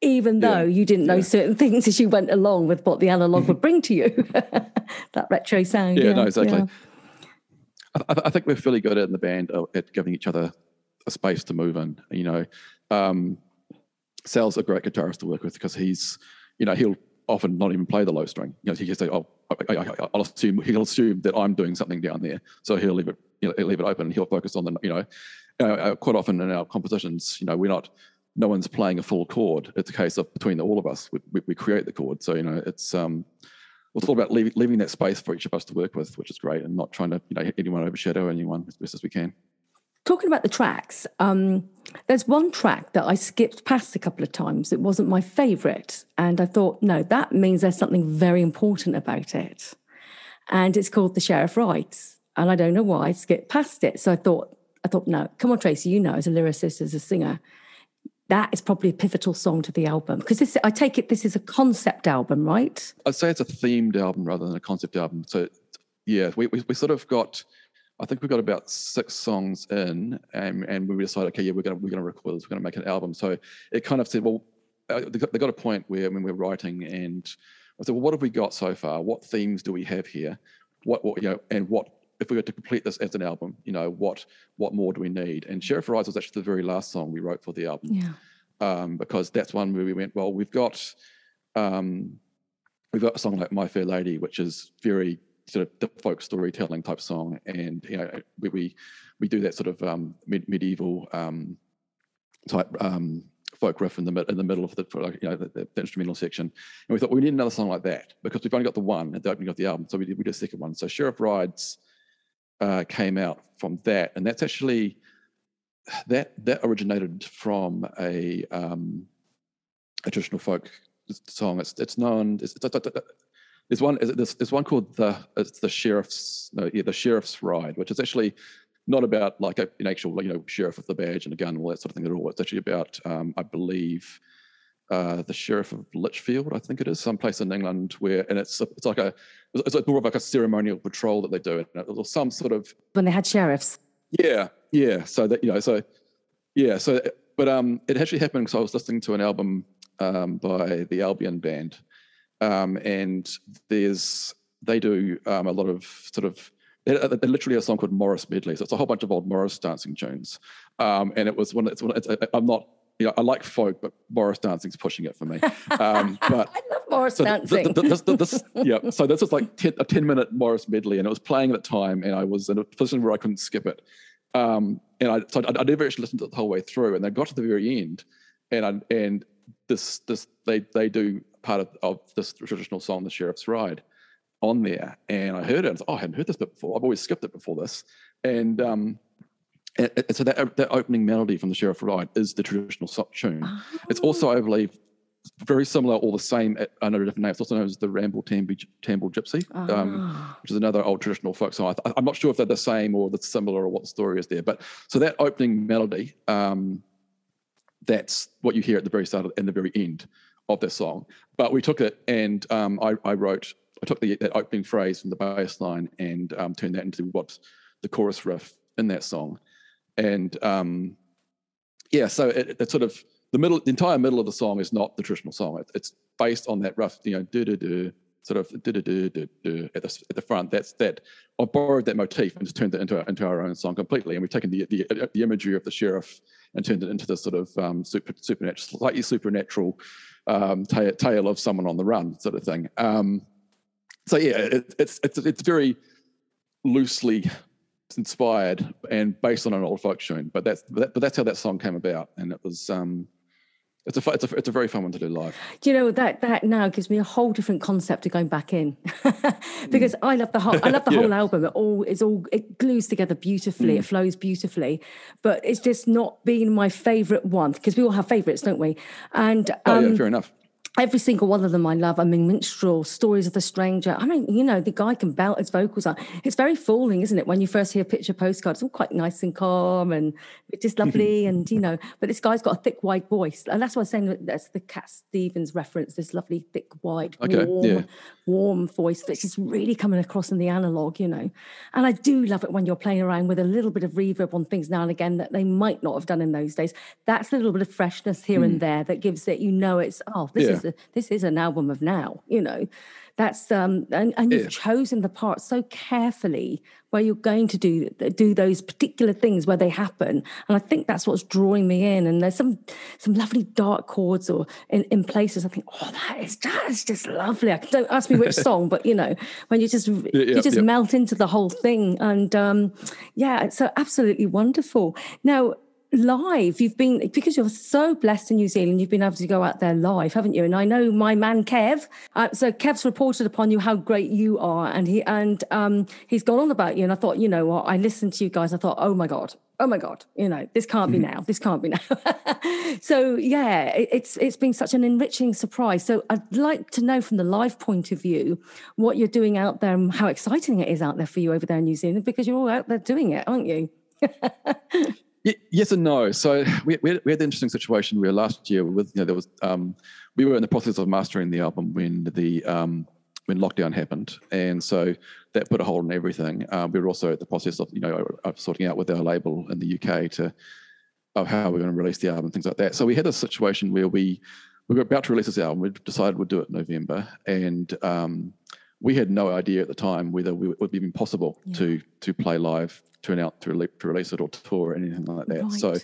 even though yeah. you didn't know yeah. certain things as you went along with what the analog would bring to you. that retro sound. Yeah, yeah. no, exactly. I, I, think we're fairly good in the band at giving each other a space to move in. You know, um, Sal's a great guitarist to work with because he's, you know, he'll often not even play the low string. You know, he can say, "Oh, I, will assume he'll assume that I'm doing something down there," so he'll leave it, you know, leave it open. He'll focus on the, you know, uh, quite often in our compositions, you know, we're not, no one's playing a full chord. It's a case of between all of us, we, we, we create the chord. So you know, it's um, it's all about leaving, leaving that space for each of us to work with, which is great, and not trying to, you know, anyone overshadow anyone as best as we can talking about the tracks, um, there's one track that I skipped past a couple of times. It wasn't my favorite. And I thought, no, that means there's something very important about it. And it's called The Sheriff Rides. And I don't know why I skipped past it. So I thought, I thought, no, come on, Tracy, you know, as a lyricist, as a singer, that is probably a pivotal song to the album. Because this, I take it this is a concept album, right? I'd say it's a themed album rather than a concept album. So, yeah, we, we, we sort of got I think we got about six songs in, and, and we decided, okay, yeah, we're gonna we're gonna record this, we're gonna make an album. So it kind of said, well, uh, they got, they got a point where when we're writing, and I said, well, what have we got so far? What themes do we have here? What, what you know, and what if we were to complete this as an album? You know, what what more do we need? And Sheriff Rides was actually the very last song we wrote for the album, yeah, um, because that's one where we went, well, we've got. Um, we've got a song like My Fair Lady, which is very sort of the folk storytelling type song, and you know we we, we do that sort of um, mid, medieval um, type um, folk riff in the in the middle of the you know the, the, instrumental section, and we thought we need another song like that because we've only got the one at the opening of the album, so we did we did a second one. So Sheriff Rides uh, came out from that, and that's actually that that originated from a um, a traditional folk song. It's it's known. It's, it's, it's, there's one. There's, there's one called the it's the sheriff's no, yeah the sheriff's ride, which is actually not about like a, an actual you know sheriff with the badge and a gun and all that sort of thing at all. It's actually about um, I believe uh, the sheriff of Lichfield, I think it is, someplace in England where and it's it's like a it's like more of like a ceremonial patrol that they do, or some sort of when they had sheriffs. Yeah, yeah. So that you know, so yeah, so but um, it actually happened because I was listening to an album um, by the Albion Band um, and there's they do um, a lot of sort of they're, they're, literally a song called Morris Medley. So it's a whole bunch of old Morris dancing tunes. Um, and it was one. It's one. It's, I'm not. You know, I like folk, but Morris dancing's pushing it for me. Um, but I love Morris so dancing. this, this, yeah. So this was like ten, a ten minute Morris medley, and it was playing at the time, and I was in a position where I couldn't skip it. Um, and I, so I, I never actually listened to it the whole way through, and they got to the very end, and I, and this this they they do part of, of this traditional song, The Sheriff's Ride, on there. And I heard it. And I was, oh, I hadn't heard this bit before. I've always skipped it before this. And, um, and, and so that, that opening melody from The Sheriff's Ride is the traditional tune. Oh. It's also, I believe, very similar or the same under a different name. It's also known as the Ramble Tamble, Tamble Gypsy, oh. um, ah. which is another old traditional folk song. I, am not sure if they're the same or the similar or what the story is there. But so that opening melody, um, that's what you hear at the very start and the very end of this song. But we took it and um, I, I, wrote, I took the that opening phrase from the bass line and um, turned that into what the chorus riff in that song. And um, yeah, so it, it's sort of the middle, the entire middle of the song is not the traditional song. It, it's based on that rough, you know, do do do sort of do do do do at the at the front. That's that. I borrowed that motif and just turned it into our, into our own song completely. And we've taken the, the the imagery of the sheriff and turned it into this sort of um, super supernatural, slightly supernatural um, tale, tale of someone on the run sort of thing. Um, so yeah, it, it's it's it's very loosely inspired and based on an old folk tune, but that's that, but that's how that song came about, and it was um, it's a, it's a it's a very fun one to do live. Do you know that that now gives me a whole different concept to going back in because mm. I love the whole I love the yeah. whole album. It all is all it glues together beautifully. Mm. It flows beautifully, but it's just not been my favorite one because we all have favorites, don't we? And um, oh, yeah, um, fair enough every single one of them I love. I mean, Minstrel, Stories of the Stranger. I mean, you know, the guy can belt his vocals out. It's very fooling, isn't it? When you first hear a picture postcard, it's all quite nice and calm and just lovely. and, you know, but this guy's got a thick, wide voice. And that's why I'm saying that's the Cat Stevens reference, this lovely, thick, wide, okay, warm, yeah. warm voice that's just really coming across in the analog, you know. And I do love it when you're playing around with a little bit of reverb on things now and again that they might not have done in those days. That's a little bit of freshness here mm. and hmm. there that gives it, you know, it's, oh, this yeah. is this is an album of now, you know. That's um and, and you've yeah. chosen the parts so carefully where you're going to do do those particular things where they happen. And I think that's what's drawing me in. And there's some some lovely dark chords or in, in places I think, oh, that is that's just lovely. I don't ask me which song, but you know, when you just yeah, you just melt into the whole thing. And um yeah, so absolutely wonderful. Now live. You've been because you're so blessed in new zealand you've been able to go out there live haven't you? And i know my man kev uh, so kev's reported upon you how great you are and he and um, he's gone on about you and i thought you know what i listened to you guys i thought oh my god oh my god you know this can't be mm-hmm. now this can't be now. So yeah it, it's it's been such an enriching surprise. So i'd like to know from the live point of view what you're doing out there and how exciting it is out there for you over there in new zealand because you're all out there doing it aren't you yes and no. So we, we, had, we had the interesting situation where last year with you know there was um, we were in the process of mastering the album when the um, when lockdown happened, and so that put a hold on everything. Um, we were also at the process of you know of sorting out with our label in the UK to of how we're going to release the album, things like that. So we had a situation where we we were about to release this album. We decided we'd do it in November, and um, we had no idea at the time whether we, it would be even possible yeah. to to play live turn out to, re- to release it or tour or anything like that. Right. So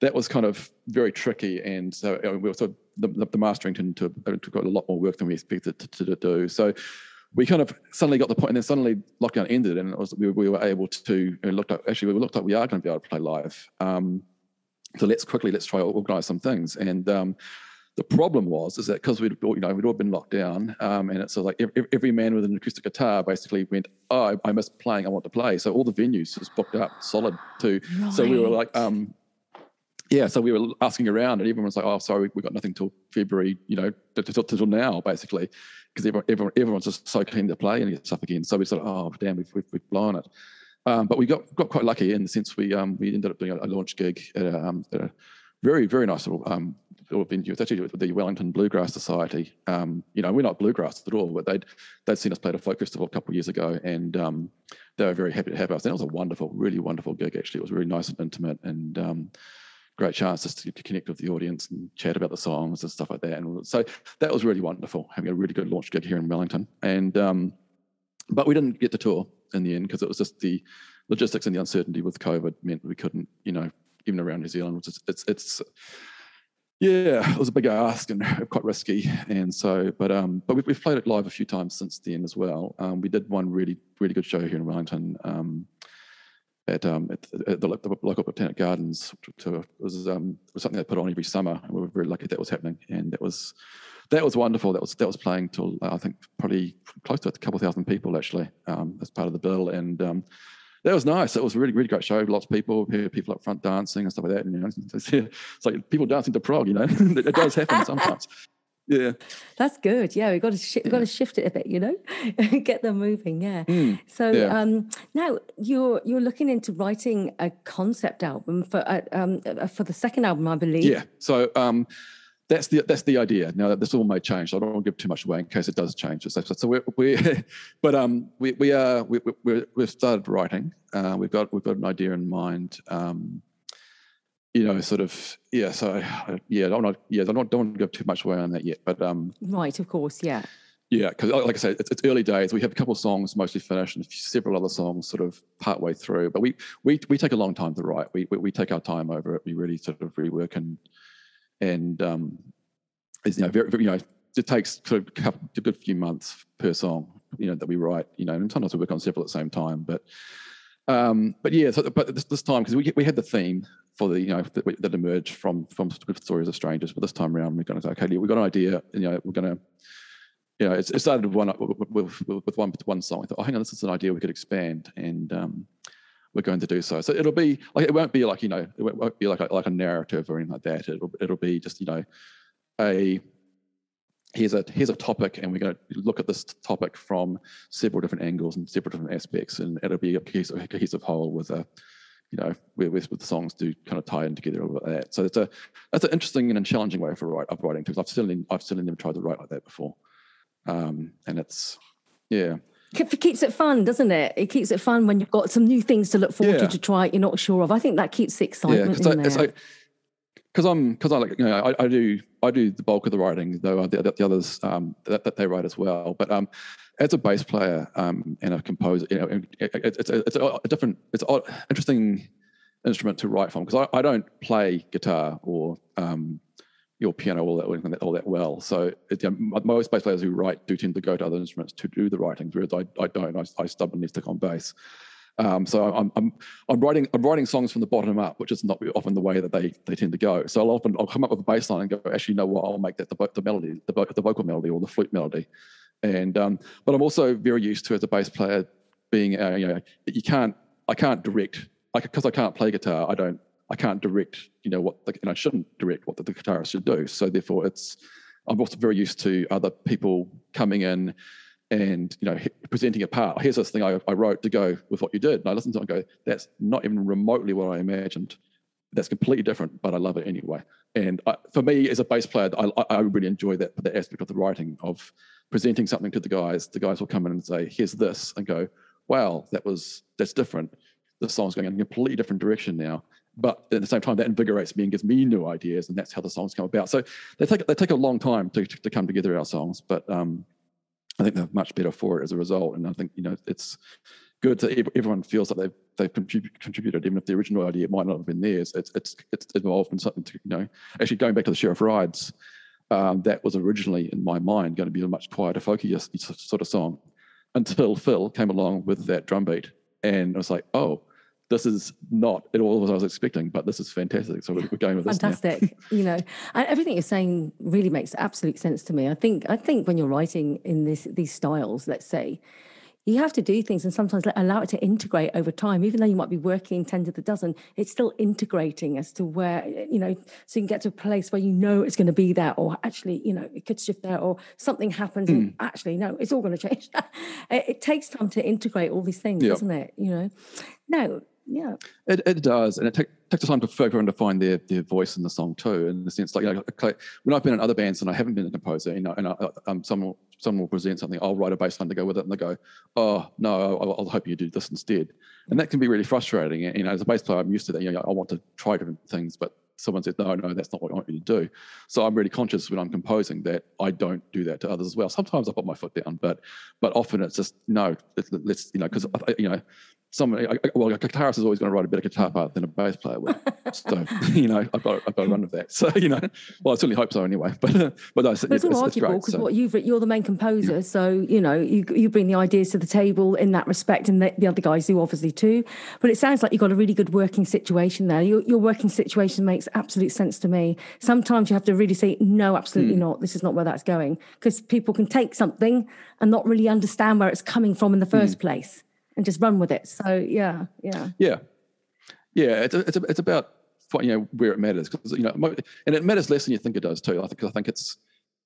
that was kind of very tricky. And so we were sort of, the, the mastering turned to, took a lot more work than we expected to, to, do. So we kind of suddenly got the point, and then suddenly lockdown ended, and it was we, we were able to looked up. Actually, we looked like we are going to be able to play live. Um, so let's quickly let's try to organise some things. And um, the problem was is that because we'd you know we'd all been locked down, um, and it's so like every, every, man with an acoustic guitar basically went, oh, I, I miss playing, I want to play. So all the venues just booked up solid too. Right. So we were like, um, yeah. So we were asking around, and everyone was like, oh, sorry, we got nothing till February, you know, till now basically, because everyone, everyone, everyone's just so keen to play and get stuff again. So we sort of, oh, damn, we've, we've, we've blown it. Um, but we got got quite lucky in the sense we um, we ended up doing a, a launch gig at a, um, at a very very nice little um, venue. It's actually the Wellington Bluegrass Society. Um, you know, we're not bluegrass at all, but they'd they'd seen us play at a folk festival a couple of years ago, and um, they were very happy to have us. And it was a wonderful, really wonderful gig. Actually, it was really nice and intimate, and um, great chance just to, to connect with the audience and chat about the songs and stuff like that. And so that was really wonderful, having a really good launch gig here in Wellington. And um, but we didn't get to tour in the end because it was just the logistics and the uncertainty with COVID meant we couldn't, you know, even around New Zealand, which is it's it's yeah, it was a big ask and quite risky. And so, but um, but we've, we've played it live a few times since then as well. Um, we did one really really good show here in Wellington um, at um at, at the, the, local botanic gardens. To, it was um was something they put on every summer, and we were very lucky that was happening. And that was that was wonderful. That was that was playing till uh, I think probably close to a couple thousand people actually um, as part of the bill. And um, that was nice. It was a really, really great show. Lots of people, people up front dancing and stuff like that. And, you know, it's, it's like people dancing to prog. You know, it does happen sometimes. Yeah, that's good. Yeah, we've got to sh- we've got to shift it a bit, you know, get them moving. Yeah. Mm, so yeah. Um, now you're you're looking into writing a concept album for uh, um, uh, for the second album, I believe. Yeah. So um, that's the that's the idea. Now this all may change, so I don't want to give too much away in case it does change. So, so we're, we but um, we we are we we we've started writing. Uh, we've got we've got an idea in mind. Um, you know, sort of yeah. So yeah, I don't want yeah, I don't, don't want to give too much away on that yet. But um, right, of course, yeah. Yeah, because like I said, it's, it's, early days. We have a couple of songs mostly finished, and several other songs sort of part way through. But we we we take a long time to write. We we, we take our time over it. We really sort of rework and and um, you know, very, very, you know, it takes sort of a, couple, a good few months per song, you know, that we write, you know, and sometimes we work on several at the same time, but, um, but yeah, so, but this, this time, because we, we had the theme for the, you know, that, that emerged from, from Stories of Strangers, but this time around, we're going to say, okay, we've got an idea, you know, we're going to, you know, it, it started with one, with, with, with one, with one song. I thought, oh, hang on, this is an idea we could expand. And, um, we're going to do so. So it'll be like it won't be like you know it won't be like a, like a narrative or anything like that. It'll it'll be just you know a here's a here's a topic and we're going to look at this topic from several different angles and several different aspects. And it'll be a cohesive, a cohesive whole with a you know where, where the songs do kind of tie in together a little bit that. So it's a that's an interesting and challenging way for write, of writing because I've certainly I've certainly never tried to write like that before. Um, and it's yeah it keeps it fun, doesn't it? It keeps it fun when you've got some new things to look forward yeah. to to try. You're not sure of. I think that keeps the excitement yeah, there. Like, because I'm because I like you know I, I, do I do the bulk of the writing though the, the others um, that, that, they write as well. But um, as a bass player um, and a composer, you know, it, it, it's a, it's a, different it's an interesting instrument to write from because I, I don't play guitar or um, your piano all that all that well. So it, you know, most bass players who write do tend to go to other instruments to do the writing, whereas I, I don't. I, I stubbornly stick on bass. Um, so I'm, I'm, I'm writing I'm writing songs from the bottom up, which is not often the way that they they tend to go. So I'll often I'll come up with a bass line and go, actually, you know what? I'll make that the, the melody, the, the vocal melody or the flute melody. And um, but I'm also very used to as a bass player being uh, you know you can't I can't direct because I, I can't play guitar. I don't I can't direct, you know, what the, and I shouldn't direct what the, the guitarist should do. So therefore, it's I'm also very used to other people coming in and you know presenting a part. Here's this thing I, I wrote to go with what you did, and I listen to it and go, that's not even remotely what I imagined. That's completely different, but I love it anyway. And I, for me, as a bass player, I, I really enjoy that that aspect of the writing of presenting something to the guys. The guys will come in and say, "Here's this," and go, "Wow, that was that's different. This song's going in a completely different direction now." But at the same time that invigorates me and gives me new ideas and that's how the songs come about. So they take they take a long time to, to come together our songs but um, i think they're much better for it as a result. And i think you know it's good that everyone feels that they've they've contributed even if the original idea might not have been theirs. It's it's it's evolved in something to you know actually going back to the sheriff rides um, that was originally in my mind going to be a much quieter folkier sort of song until phil came along with that drum beat and i was like oh this is not at all what I was expecting, but this is fantastic. So we're going with this. Fantastic. you know, everything you're saying really makes absolute sense to me. I think I think when you're writing in this these styles, let's say, you have to do things and sometimes allow it to integrate over time even though you might be working 10 to the dozen it's still integrating as to where you know so you can get to a place where you know it's going to be there or actually you know it could shift there or something happens mm. and actually no it's all going to change it, it, takes time to integrate all these things yep. doesn't it you know no yeah it, it does and it take, takes time to for everyone to find their their voice in the song too in the sense like you know when i've been in other bands and i haven't been a composer you know and I, um, someone someone will present something i'll write a bass line to go with it and they go oh no i'll, I'll hope you do this instead and that can be really frustrating you know as a bass player i'm used to that you know i want to try different things but someone says, no, no, that's not what I want you to do. So I'm really conscious when I'm composing that I don't do that to others as well. Sometimes I put my foot down, but but often it's just no. Let's you know because you know someone, well, a guitarist is always going to write a better guitar part than a bass player will. so, you know, I've got, I've got to run of that. So, you know, well, I certainly hope so anyway. But, but, no, it's, it's, all arguable because so. what you've you're the main composer, yeah. so you know, you you bring the ideas to the table in that respect, and the, the, other guys do obviously too. But it sounds like you've got a really good working situation there. Your, your working situation makes absolute sense to me. Sometimes you have to really say, no, absolutely mm. not. This is not where that's going, because people can take something and not really understand where it's coming from in the first mm. place and just run with it. So yeah, yeah, yeah, yeah. It's it's it's about you know where it matters because you know and it matters less than you think it does too. I think I think it's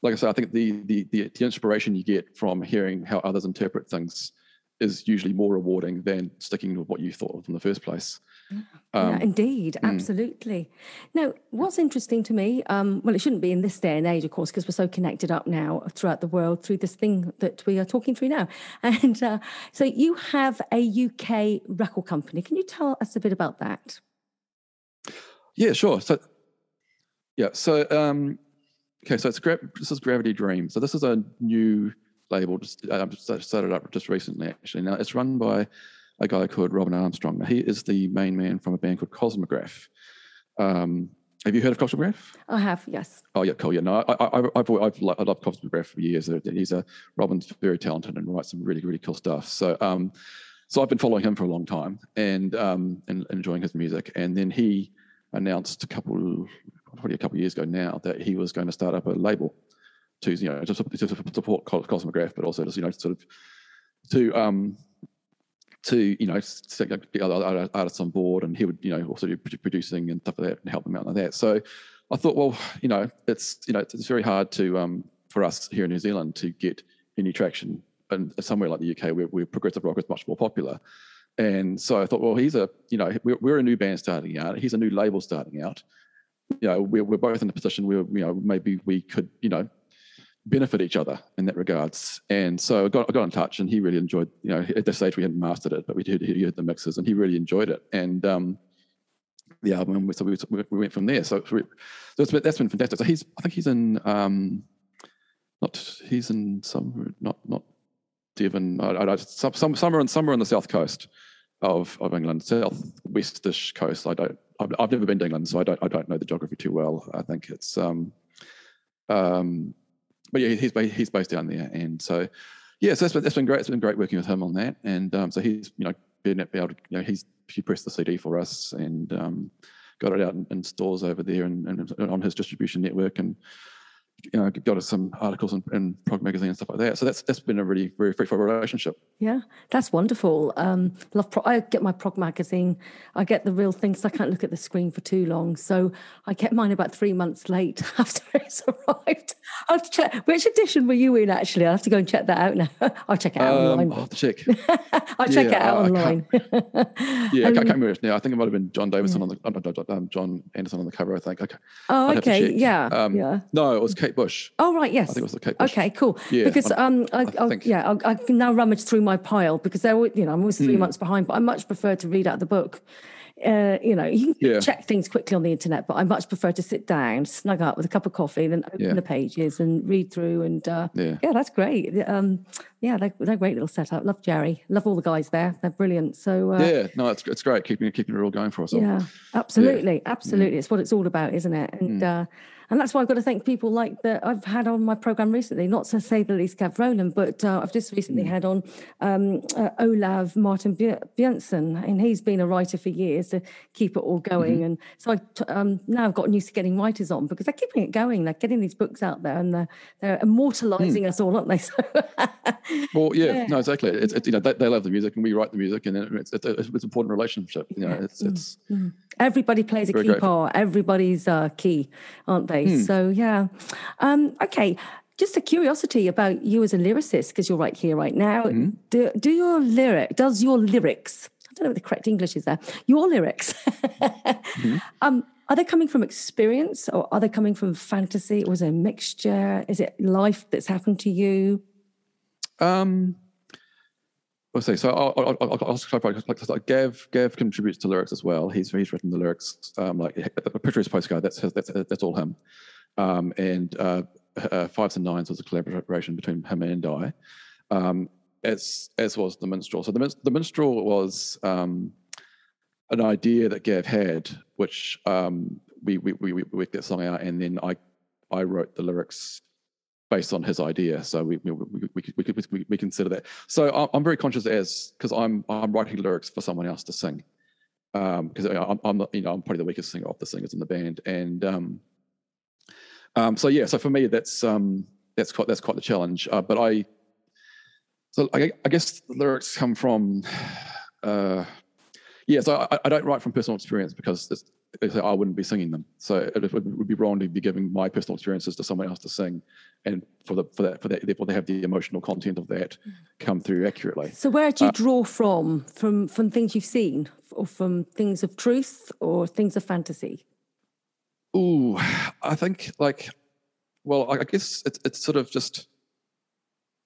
like I said, I think the, the the the inspiration you get from hearing how others interpret things is usually more rewarding than sticking with what you thought of in the first place. Um, yeah, indeed, mm. absolutely. Now, what's interesting to me, um, well, it shouldn't be in this day and age, of course, because we're so connected up now throughout the world through this thing that we are talking through now. And uh, so you have a UK record company. Can you tell us a bit about that? Yeah, sure. So, yeah, so um, okay, so it's this is Gravity Dream. So this is a new label just uh, started up just recently. Actually, now it's run by a guy called Robin Armstrong. Now, he is the main man from a band called Cosmograf. Um, have you heard of Cosmograf? I have, yes. Oh yeah, cool. Yeah, no, I, I, I've, I've, I've loved Cosmograf for years. He's a Robin's very talented and writes some really, really cool stuff. So, um, so I've been following him for a long time and um, and enjoying his music. And then he announced a couple, probably a couple of years ago now, that he was going to start up a label to you know to, to support Cosmograf, but also just you know sort of to um, to you know get other artists on board, and he would you know also do producing and stuff like that and help them out like that. So I thought, well, you know, it's you know it's very hard to um, for us here in New Zealand to get any traction, and somewhere like the UK where, where progressive rock is much more popular. And so I thought, well, he's a you know we're, we're a new band starting out. He's a new label starting out. You know, we're, we're both in a position where you know maybe we could you know benefit each other in that regards. And so I got, I got in touch, and he really enjoyed. You know, at this stage we hadn't mastered it, but we did he the mixes, and he really enjoyed it. And um, the album, so we, we went from there. So, so that's been, that's been fantastic. So he's, I think he's in, um, not he's in some, not not Devon, I, I, some, some somewhere in somewhere on the south coast of, of England, south westish coast. I don't, I've, I've never been to England, so I don't I don't know the geography too well. I think it's um, um, but yeah, he's he's based down there, and so yeah, so that's been, that's been great. It's been great working with him on that, and um, so he's you know been able to you know he's he pressed the CD for us and um, got it out in, in, stores over there and, and on his distribution network, and you know, got us some articles in, in Prog magazine and stuff like that. So that's that's been a really very fruitful relationship. Yeah, that's wonderful. Um, love. Pro- I get my Prog magazine. I get the real things. I can't look at the screen for too long, so I get mine about three months late after it's arrived. I have to check. Which edition were you in? Actually, I have to go and check that out now. I'll check it out um, online. I'll have to check. I'll check it out online. yeah, um, I can't, can't remember now. I think it might have been Jon Davison yeah. on the um, Jon Anderson on the cover. I think. Okay. Oh, okay. Yeah. Um, yeah. No, it was Kate Bush. Oh, right. Yes. I think it was the Kate Bush. Okay, cool. Yeah, because um, I, I, I yeah, I, I, can now rummage through my pile because there, you know, I'm always three mm. months behind, but I much prefer to read out the book uh, you know, you can yeah. check things quickly on the internet, but I much prefer to sit down, snug up with a cup of coffee, then open yeah. the pages and read through. And uh, yeah. yeah, that's great. Um, yeah, they're, they're great little setup. Love Jerry. Love all the guys there. They're brilliant. So uh, yeah, no, it's it's great keeping keeping it all going for us. All. Yeah, absolutely, absolutely. It's what it's all about, isn't it? And mm. And that's why I've got to thank people like that I've had on my program recently, not to say the least Kev Rowland, but uh, I've just recently mm. had on um, uh, Olav Martin Björnsson, and he's been a writer for years to keep it all going. Mm-hmm. And so I um, now I've gotten used to getting writers on because they're keeping it going. They're getting these books out there and they're, they're immortalizing mm. us all, aren't they? So well, yeah, yeah, no, exactly. It's, it's you know they, they, love the music and we write the music, and it's it's, it's, it's an important relationship. You know, it's it's. Mm-hmm. Everybody plays a key part. Everybody's uh, key, aren't they? Hmm. So yeah. Um, okay. Just a curiosity about you as a lyricist, because you're right here, right now. Mm-hmm. Do, do your lyric, does your lyrics, I don't know what the correct English is there, your lyrics, mm-hmm. um, are they coming from experience or are they coming from fantasy? Or is it a mixture? Is it life that's happened to you? Um, I'll say so. I'll, I'll, I'll, I'll clarify. Like, Gav, Gav contributes to lyrics as well. He's he's written the lyrics. Um, like a picture is postcard. That's that's that's all him. Um, and uh, uh, fives and nines was a collaboration between him and I, um, as as was the minstrel. So the the minstrel was um, an idea that Gav had, which um, we, we we we worked that song out, and then I I wrote the lyrics based on his idea. So we we, we, we, we, we consider that. So I'm very conscious as because I'm I'm writing lyrics for someone else to sing because um, I'm, I'm you know I'm probably the weakest singer of the singers in the band, and um, um, so yeah, so for me that's um, that's quite that's quite the challenge. Uh, but I so I, I, guess lyrics come from. Uh, yeah, so I, I, don't write from personal experience because I wouldn't be singing them. So it would be wrong to be giving my personal experiences to someone else to sing, and for the for that for that therefore they have the emotional content of that come through accurately. So where do you uh, draw from from from things you've seen or from things of truth or things of fantasy? Ooh, I think like, well, I guess it's it's sort of just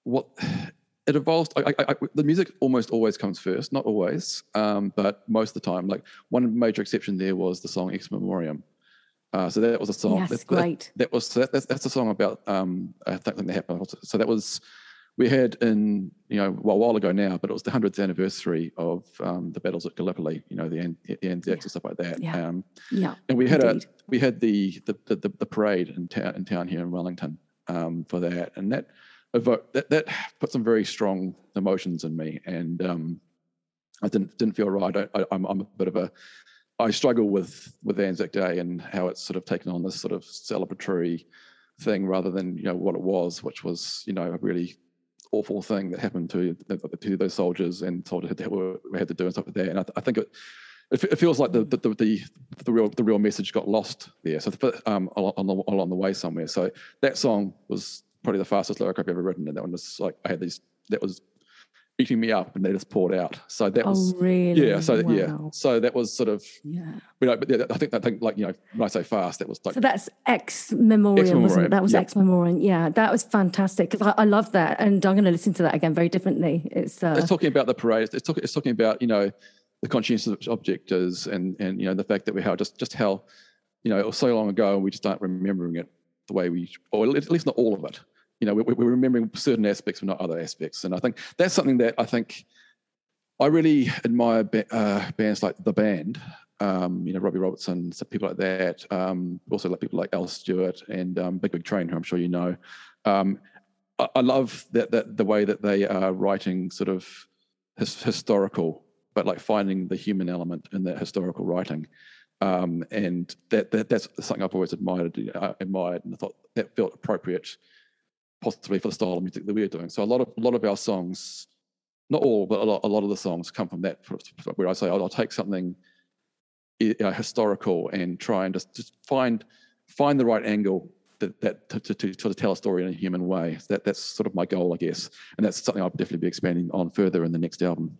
what it evolves. I, I, I, the music almost always comes first, not always, um, but most of the time. Like one major exception there was the song "Ex Memoriam." Uh, so that was a song. Yes, that, great. That, that was that, that's, that's a song about um, I think that happened. So that was we had in you know well, a while ago now, but it was the hundredth anniversary of um, the battles at Gallipoli. You know the the Anzacs yeah. and stuff like that. Yeah. Um, yeah. And we had indeed. a we had the the, the the parade in town in town here in Wellington um, for that, and that that that put some very strong emotions in me, and um, I didn't didn't feel right. I, I, I'm I'm a bit of a I struggle with with Anzac Day and how it's sort of taken on this sort of celebratory thing rather than you know what it was, which was you know a really awful thing that happened to to those soldiers and soldiers had to, had to do and stuff like that. And I, I think it, it feels like the, the the, the real the real message got lost there. So um, along, along the way somewhere. So that song was probably the fastest lyric I've ever written, and that one was like I had these. That was eating me up, and they just poured out. So that oh, was really? yeah. So wow. yeah. So that was sort of yeah. You know, but yeah, I think I think like you know when I say fast, that was like so that's ex memoriam, wasn't it? That was yep. ex memoriam. Yeah, that was fantastic because I, I, love that, and I'm going to listen to that again very differently. It's uh, it's talking about the parade. It's talking it's talking about you know the conscientious objectors and and you know the fact that we have just just how you know it was so long ago and we just aren't remembering it the way we or at least not all of it you know, we're, we're remembering certain aspects, but not other aspects. And I think that's something that I think I really admire uh, bands like the band, um, you know, Robbie Robertson, people like that. Um, also, like people like Al Stewart and um, Big Big Train, who I'm sure you know. Um, I, I, love that that the way that they are writing sort of his, historical, but like finding the human element in that historical writing. Um, and that, that that's something I've always admired, uh, admired, and I thought that felt appropriate possibly for the style of music that we're doing. So a lot of a lot of our songs, not all, but a lot, a lot of the songs come from that where I say I'll, I'll take something you know, historical and try and just, just find find the right angle that, that to, to, to, to tell a story in a human way. That that's sort of my goal, I guess, and that's something I'll definitely be expanding on further in the next album.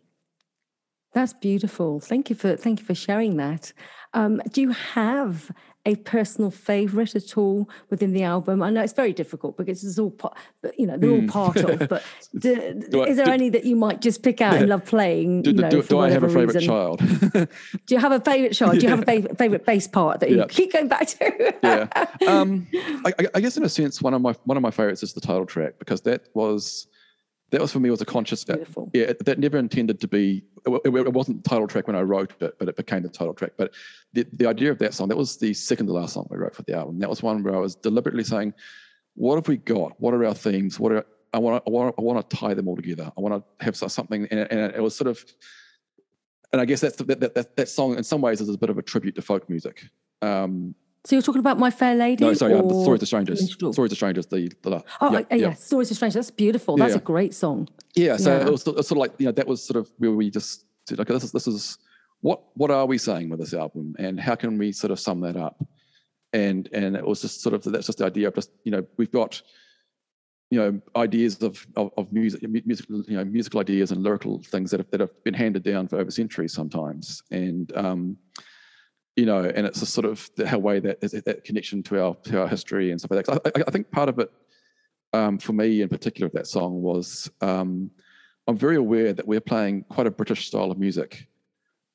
That's beautiful. Thank you for thank you for sharing that. Um, do you have a personal favorite at all within the album? I know it's very difficult because it's all part, you know, they're all hmm. part of. But do, do is there do, any that you might just pick out and love playing? Do, know, do I have a favorite reason? child? do you have a favorite child? Do you have a favorite, favorite bass part that you yeah. keep going back to? yeah, um, I, I, guess in a sense, one of my one of my favorites is the title track because that was that was for me was a conscious Beautiful. yeah that never intended to be it, it, wasn't the title track when i wrote it but it became the title track. But the, the idea of that song that was the second to last song we wrote for the album. That was one where i was deliberately saying what have we got? What are our themes what are i want to i want I want to tie them all together. I want to have something and, and it was sort of and i guess that's that, that, that song in some ways is a bit of a tribute to folk music. Um, so you're talking about My Fair Lady? No, sorry, uh, Stories to Strangers. Stories to Strangers. The, the oh, yeah, uh, yeah. Stories to Strangers. That's beautiful. That's yeah. a great song. Yeah. So yeah. It, was, it, was, sort of like you know that was sort of where we just said, okay, this is this is what what are we saying with this album, and how can we sort of sum that up? And and it was just sort of that's just the idea of just you know we've got you know ideas of, of, of music, musical you know musical ideas and lyrical things that have that have been handed down for over centuries sometimes, and um, you know, and it's a sort of the way that that connection to our to our history and stuff like that. I, I, think part of it, um, for me in particular, of that song was um, I'm very aware that we're playing quite a British style of music,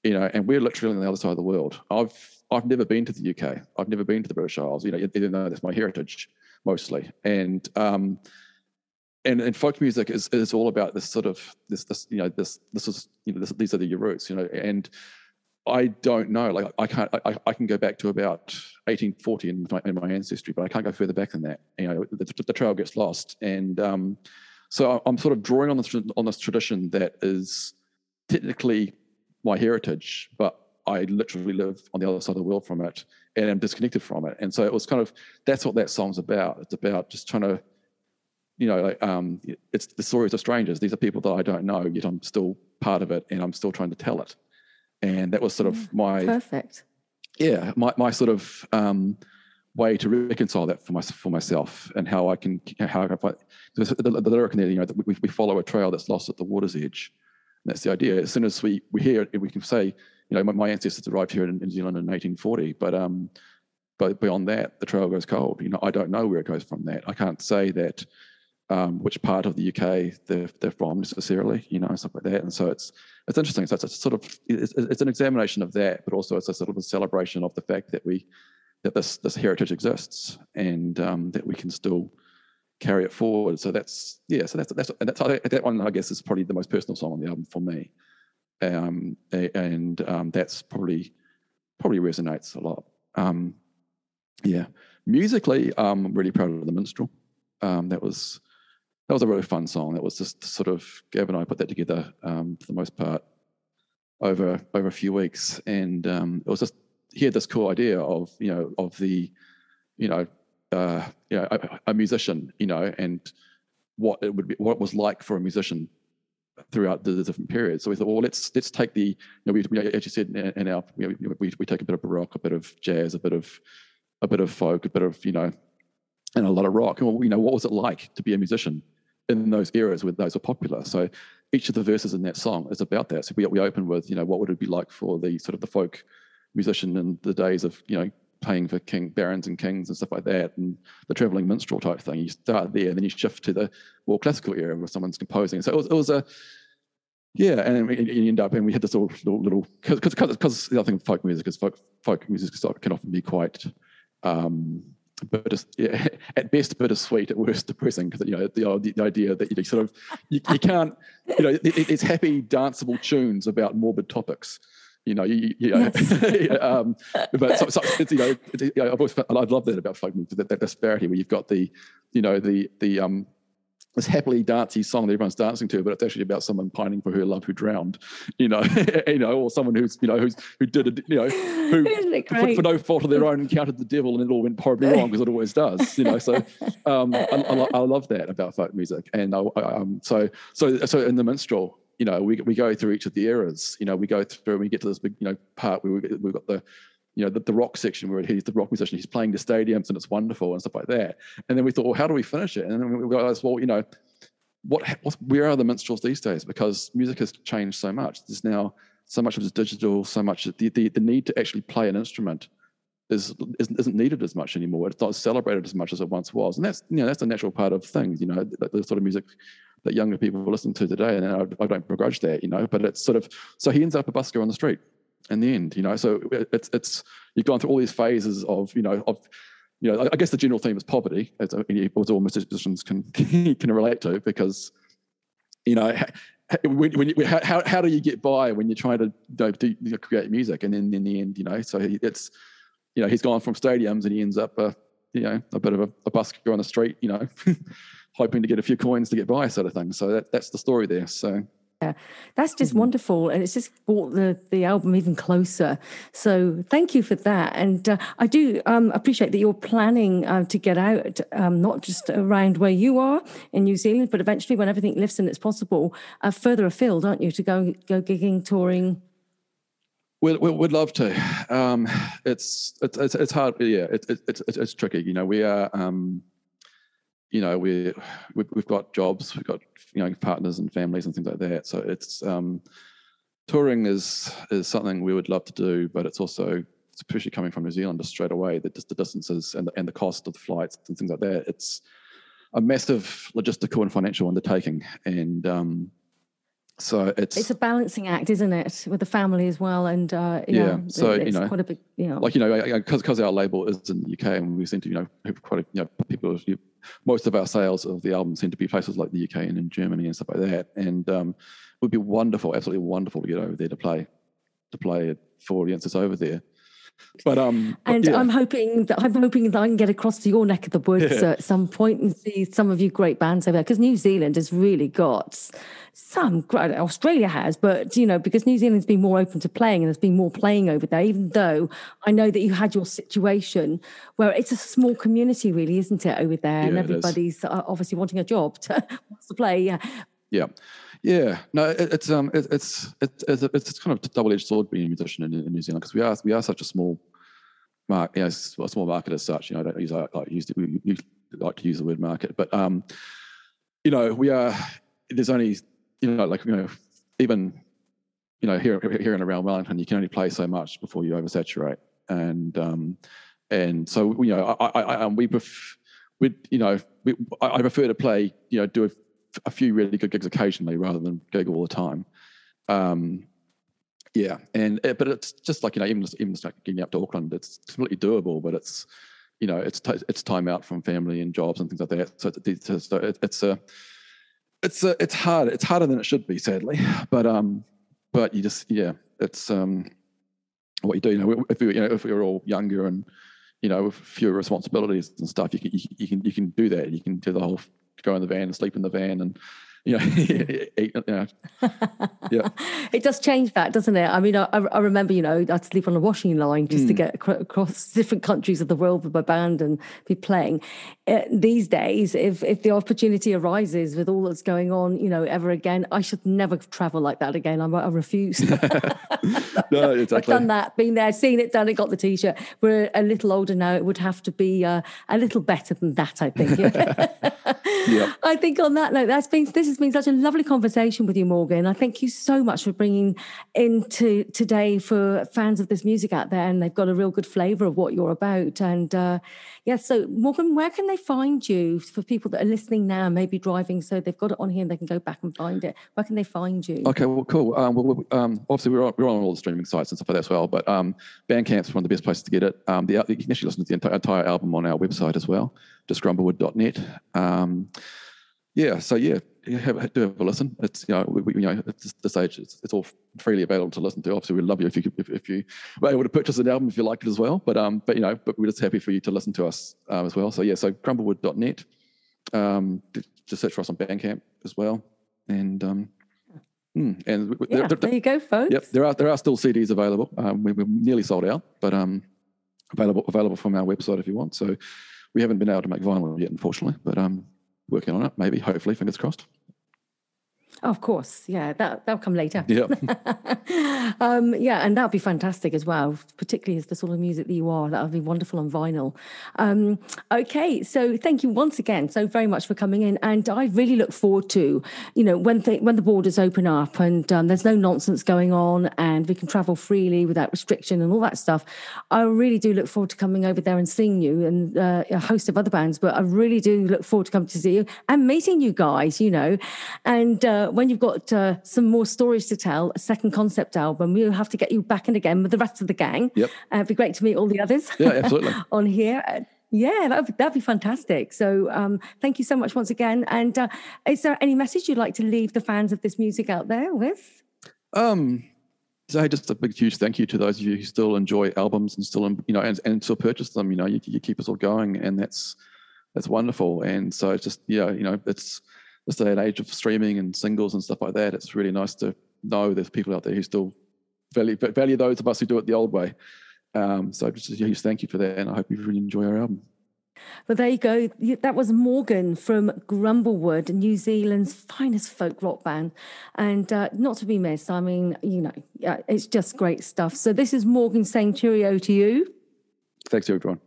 you know, and we're literally on the other side of the world. I've I've never been to the UK. I've never been to the British Isles. You know, even though that's my heritage mostly, and um, and and folk music is is all about this sort of this this you know this this is you know this, these are the your roots, you know, and I don't know. Like I can't. I, I can go back to about 1840 in my, in my, ancestry, but I can't go further back than that. You know, the, the trail gets lost, and um, so I'm sort of drawing on this on this tradition that is technically my heritage, but I literally live on the other side of the world from it, and I'm disconnected from it. And so it was kind of that's what that song's about. It's about just trying to, you know, like, um, it's the stories of strangers. These are people that I don't know, yet I'm still part of it, and I'm still trying to tell it and that was sort of my perfect. Yeah, my my sort of um, way to reconcile that for my for myself and how I can how I can find the, the, the lyric in there. You know, that we, we follow a trail that's lost at the water's edge. And that's the idea. As soon as we we hear it, we can say you know, my, my ancestors arrived here in, in New Zealand in 1840, but um, but beyond that, the trail goes cold. You know, I don't know where it goes from that. I can't say that um, which part of the UK they're, they're from necessarily, you know, stuff like that. And so it's it's interesting. So it's a sort of it's, it's, an examination of that, but also it's a sort of a celebration of the fact that we that this this heritage exists and um, that we can still carry it forward. So that's yeah. So that's that's, that's that one I guess is probably the most personal song on the album for me, um, and um, that's probably probably resonates a lot. Um, yeah, musically, I'm really proud of the minstrel. Um, that was that was a really fun song. That was just sort of Gav and I put that together um, for the most part over over a few weeks, and um, it was just he had this cool idea of you know of the you know uh, you know a, a, musician you know and what it would be what it was like for a musician throughout the, the different periods. So we thought, well, let's let's take the you know we, we as you said in, in our we, we we take a bit of baroque, a bit of jazz, a bit of a bit of folk, a bit of you know, and a lot of rock. And you know, what was it like to be a musician in those eras where those were popular? So each of the verses in that song is about that. So we we open with you know what would it be like for the sort of the folk musician in the days of you know playing for king barons and kings and stuff like that, and the traveling minstrel type thing. You start there, and then you shift to the more classical era where someone's composing. So it was, it was a yeah, and we you end up, and we had this little little because because the other thing folk music is folk folk music can often be quite um, but yeah, at best bittersweet, at worst depressing because you know the, the idea that you sort of you, you can't you know it, it's happy danceable tunes about morbid topics. You know, you, you know, yes. um, but so, so it's, you know, it's, you know, I've always I love that about folk music that, that disparity where you've got the you know the the um this happily dancey song that everyone's dancing to, but it's actually about someone pining for her love who drowned, you know, you know, or someone who's, you know, who's who did it, you know, who for, for, no fault of their own encountered the devil and it all went horribly wrong because it always does, you know. So um, I, I, I, love that about folk music, and I, um, so so so in the minstrel, you know, we we go through each of the eras, you know, we go through and we get to this big, you know, part where we, we've got the you know, the, the rock section where he's the rock musician, he's playing the stadiums and it's wonderful and stuff like that. And then we thought, well, how do we finish it? And then we realized, well, you know, what, where are the minstrels these days? Because music has changed so much. There's now so much of it's digital, so much the, the, the need to actually play an instrument is isn't needed as much anymore. It's not celebrated as much as it once was, and that's you know that's a natural part of things. You know, the, the sort of music that younger people listen to today, and I, I, don't begrudge that. You know, but it's sort of so he ends up a busker on the street, in the end, you know. So uh, it's it's you've gone through all these phases of you know of you know I guess the general theme is poverty, as, uh, all musicians can can relate to because you know when, when you, how how do you get by when you're trying to you know, create music? And then in the end you know so it's you know he's gone from stadiums and he ends up a you know a bit of a, a busker on the street you know hoping to get a few coins to get by sort of thing. So that, that's the story there. So yeah, that's just mm-hmm. wonderful, and it's just brought the the album even closer. So thank you for that, and uh, I do um, appreciate that you're planning uh, to get out, um, not just around where you are in New Zealand, but eventually when everything lifts and it's possible, uh, further afield, aren't you, to go go gigging, touring? We'd, we'd love to. Um, it's, it's it's hard. Yeah, it's it's it's tricky. You know, we are. Um, you know, we we've got jobs, we've got you know partners and families and things like that. So it's um, touring is is something we would love to do, but it's also especially coming from New Zealand just straight away, the, the distances and the, and the cost of the flights and things like that. It's a massive logistical and financial undertaking, and um, so it's it's a balancing act, isn't it, with the family as well? And uh, yeah, so you know, quite a big, you know, like you know, because because our label is in the UK, and we seem to you know have quite a, you know people. You, most of our sales of the album seem to be places like the UK and in Germany and stuff like that. And um, it would be wonderful, absolutely wonderful to get over there to play to play for audiences over there. But um, and yeah. I'm hoping that I'm hoping that I can get across to your neck of the woods yeah. at some point and see some of you great bands over there because New Zealand has really got some great. Australia has, but you know because New Zealand's been more open to playing and there's been more playing over there. Even though I know that you had your situation where it's a small community, really, isn't it, over there, yeah, and everybody's obviously wanting a job to wants to play. Yeah. Yeah. Yeah, no, it, it's um, it, it's it's it's, it's kind of a double-edged sword being a musician in, in New Zealand because we are we are such a small market, you know, a small market as such. You know, I don't use I like use we, we like to use the word market, but um, you know, we are there's only you know like you know even you know, here here in around Wellington, you can only play so much before you oversaturate, and um, and so you know, I, I, I we pref- we you know, we, I prefer to play, you know, do a, a, few really good gigs occasionally rather than gig all the time. Um, yeah, and eh, but it's just like you know, even even just getting up to Auckland, it's completely doable, but it's you know, it's t- it's time out from family and jobs and things like that. So it's, so it's a it's a, it's hard. It's harder than it should be, sadly. But um, but you just yeah, it's um, what you do. You know, if we you know if we were all younger and you know with fewer responsibilities and stuff, you can you, you can you can do that. You can do the whole go in the van and sleep in the van and know, yeah. yeah. It does change that, doesn't it? I mean, I, I remember, you know, I'd sleep on a washing line just mm. to get across different countries of the world with my band and be playing. Uh, these days, if if the opportunity arises with all that's going on, you know, ever again, I should never travel like that again. I, I refuse. no, exactly. I've done that, been there, seen it, done it, got the t-shirt. We're a little older now. It would have to be uh, a little better than that, I think. yeah. I think on that note, that's been this has been such a lovely conversation with you, Morgan. I thank you so much for bringing into today for fans of this music out there, and they've got a real good flavour of what you're about. And uh, yeah, so Morgan, where can they find you for people that are listening now, maybe driving, so they've got it on here and they can go back and find it? Where can they find you? Okay, well, cool. Um, well, um, obviously, we're on, we're on all the streaming sites and stuff like that as well, but um, Bandcamp's one of the best places to get it. Um, the, you can actually listen to the entire, entire album on our website as well, just grumblewood.net. Um, yeah, so yeah, have, do have a listen. It's you know, we, you know, at this, this age, it's, it's, all freely available to listen to. Obviously, we'd love you if you could, if, if, you were able to purchase an album if you liked it as well. But um, but you know, but we're just happy for you to listen to us um, as well. So yeah, so grumblewood.net. Um, just search for us on Bandcamp as well, and um, hmm, and yeah, there, there, you go, folks. Yep, there are there are still CDs available. Um, we, we're nearly sold out, but um, available available from our website if you want. So we haven't been able to make vinyl yet, unfortunately, but um, working on it. Maybe, hopefully, fingers crossed. Of course, yeah, that that'll come later. Yeah, um, yeah, and that'll be fantastic as well. Particularly as the sort of music that you are, that'll be wonderful on vinyl. Um, okay, so thank you once again so very much for coming in, and I really look forward to, you know, when th- when the borders open up and um, there's no nonsense going on, and we can travel freely without restriction and all that stuff. I really do look forward to coming over there and seeing you and uh, a host of other bands, but I really do look forward to coming to see you and meeting you guys. You know, and. Uh, when you've got uh, some more stories to tell, a second concept album, we'll have to get you back in again with the rest of the gang. Yep. Uh, it'd be great to meet all the others. Yeah, absolutely. on here. Uh, yeah, that'd be, that'd be fantastic. So, um, thank you so much once again. And uh, is there any message you'd like to leave the fans of this music out there with? Um, so just a big, huge thank you to those of you who still enjoy albums and still, you know, and, and still purchase them. You know, you, you keep us all going, and that's that's wonderful. And so, it's just yeah, you know, it's this day and age of streaming and singles and stuff like that, it's really nice to know there's people out there who still value value those of us who do it the old way. Um, so just a huge thank you for that, and I hope you really enjoy our album. Well, there you go. That was Morgan from Grumblewood, New Zealand's finest folk rock band, and uh, not to be missed. I mean, you know, it's just great stuff. So this is Morgan saying cheerio to you. Thanks, everyone.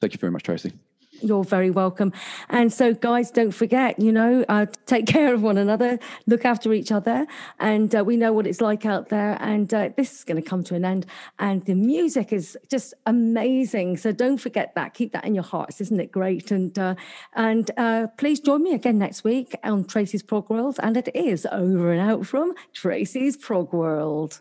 Thank you very much, Tracy. You're very welcome. And so, guys, don't forget, you know, uh, take care of one another, look after each other. And uh, we know what it's like out there. And uh, this is going to come to an end. And the music is just amazing. So don't forget that. Keep that in your hearts. Isn't it great? And, uh, and uh, please join me again next week on Tracy's Prog World. And it is over and out from Tracy's Prog World.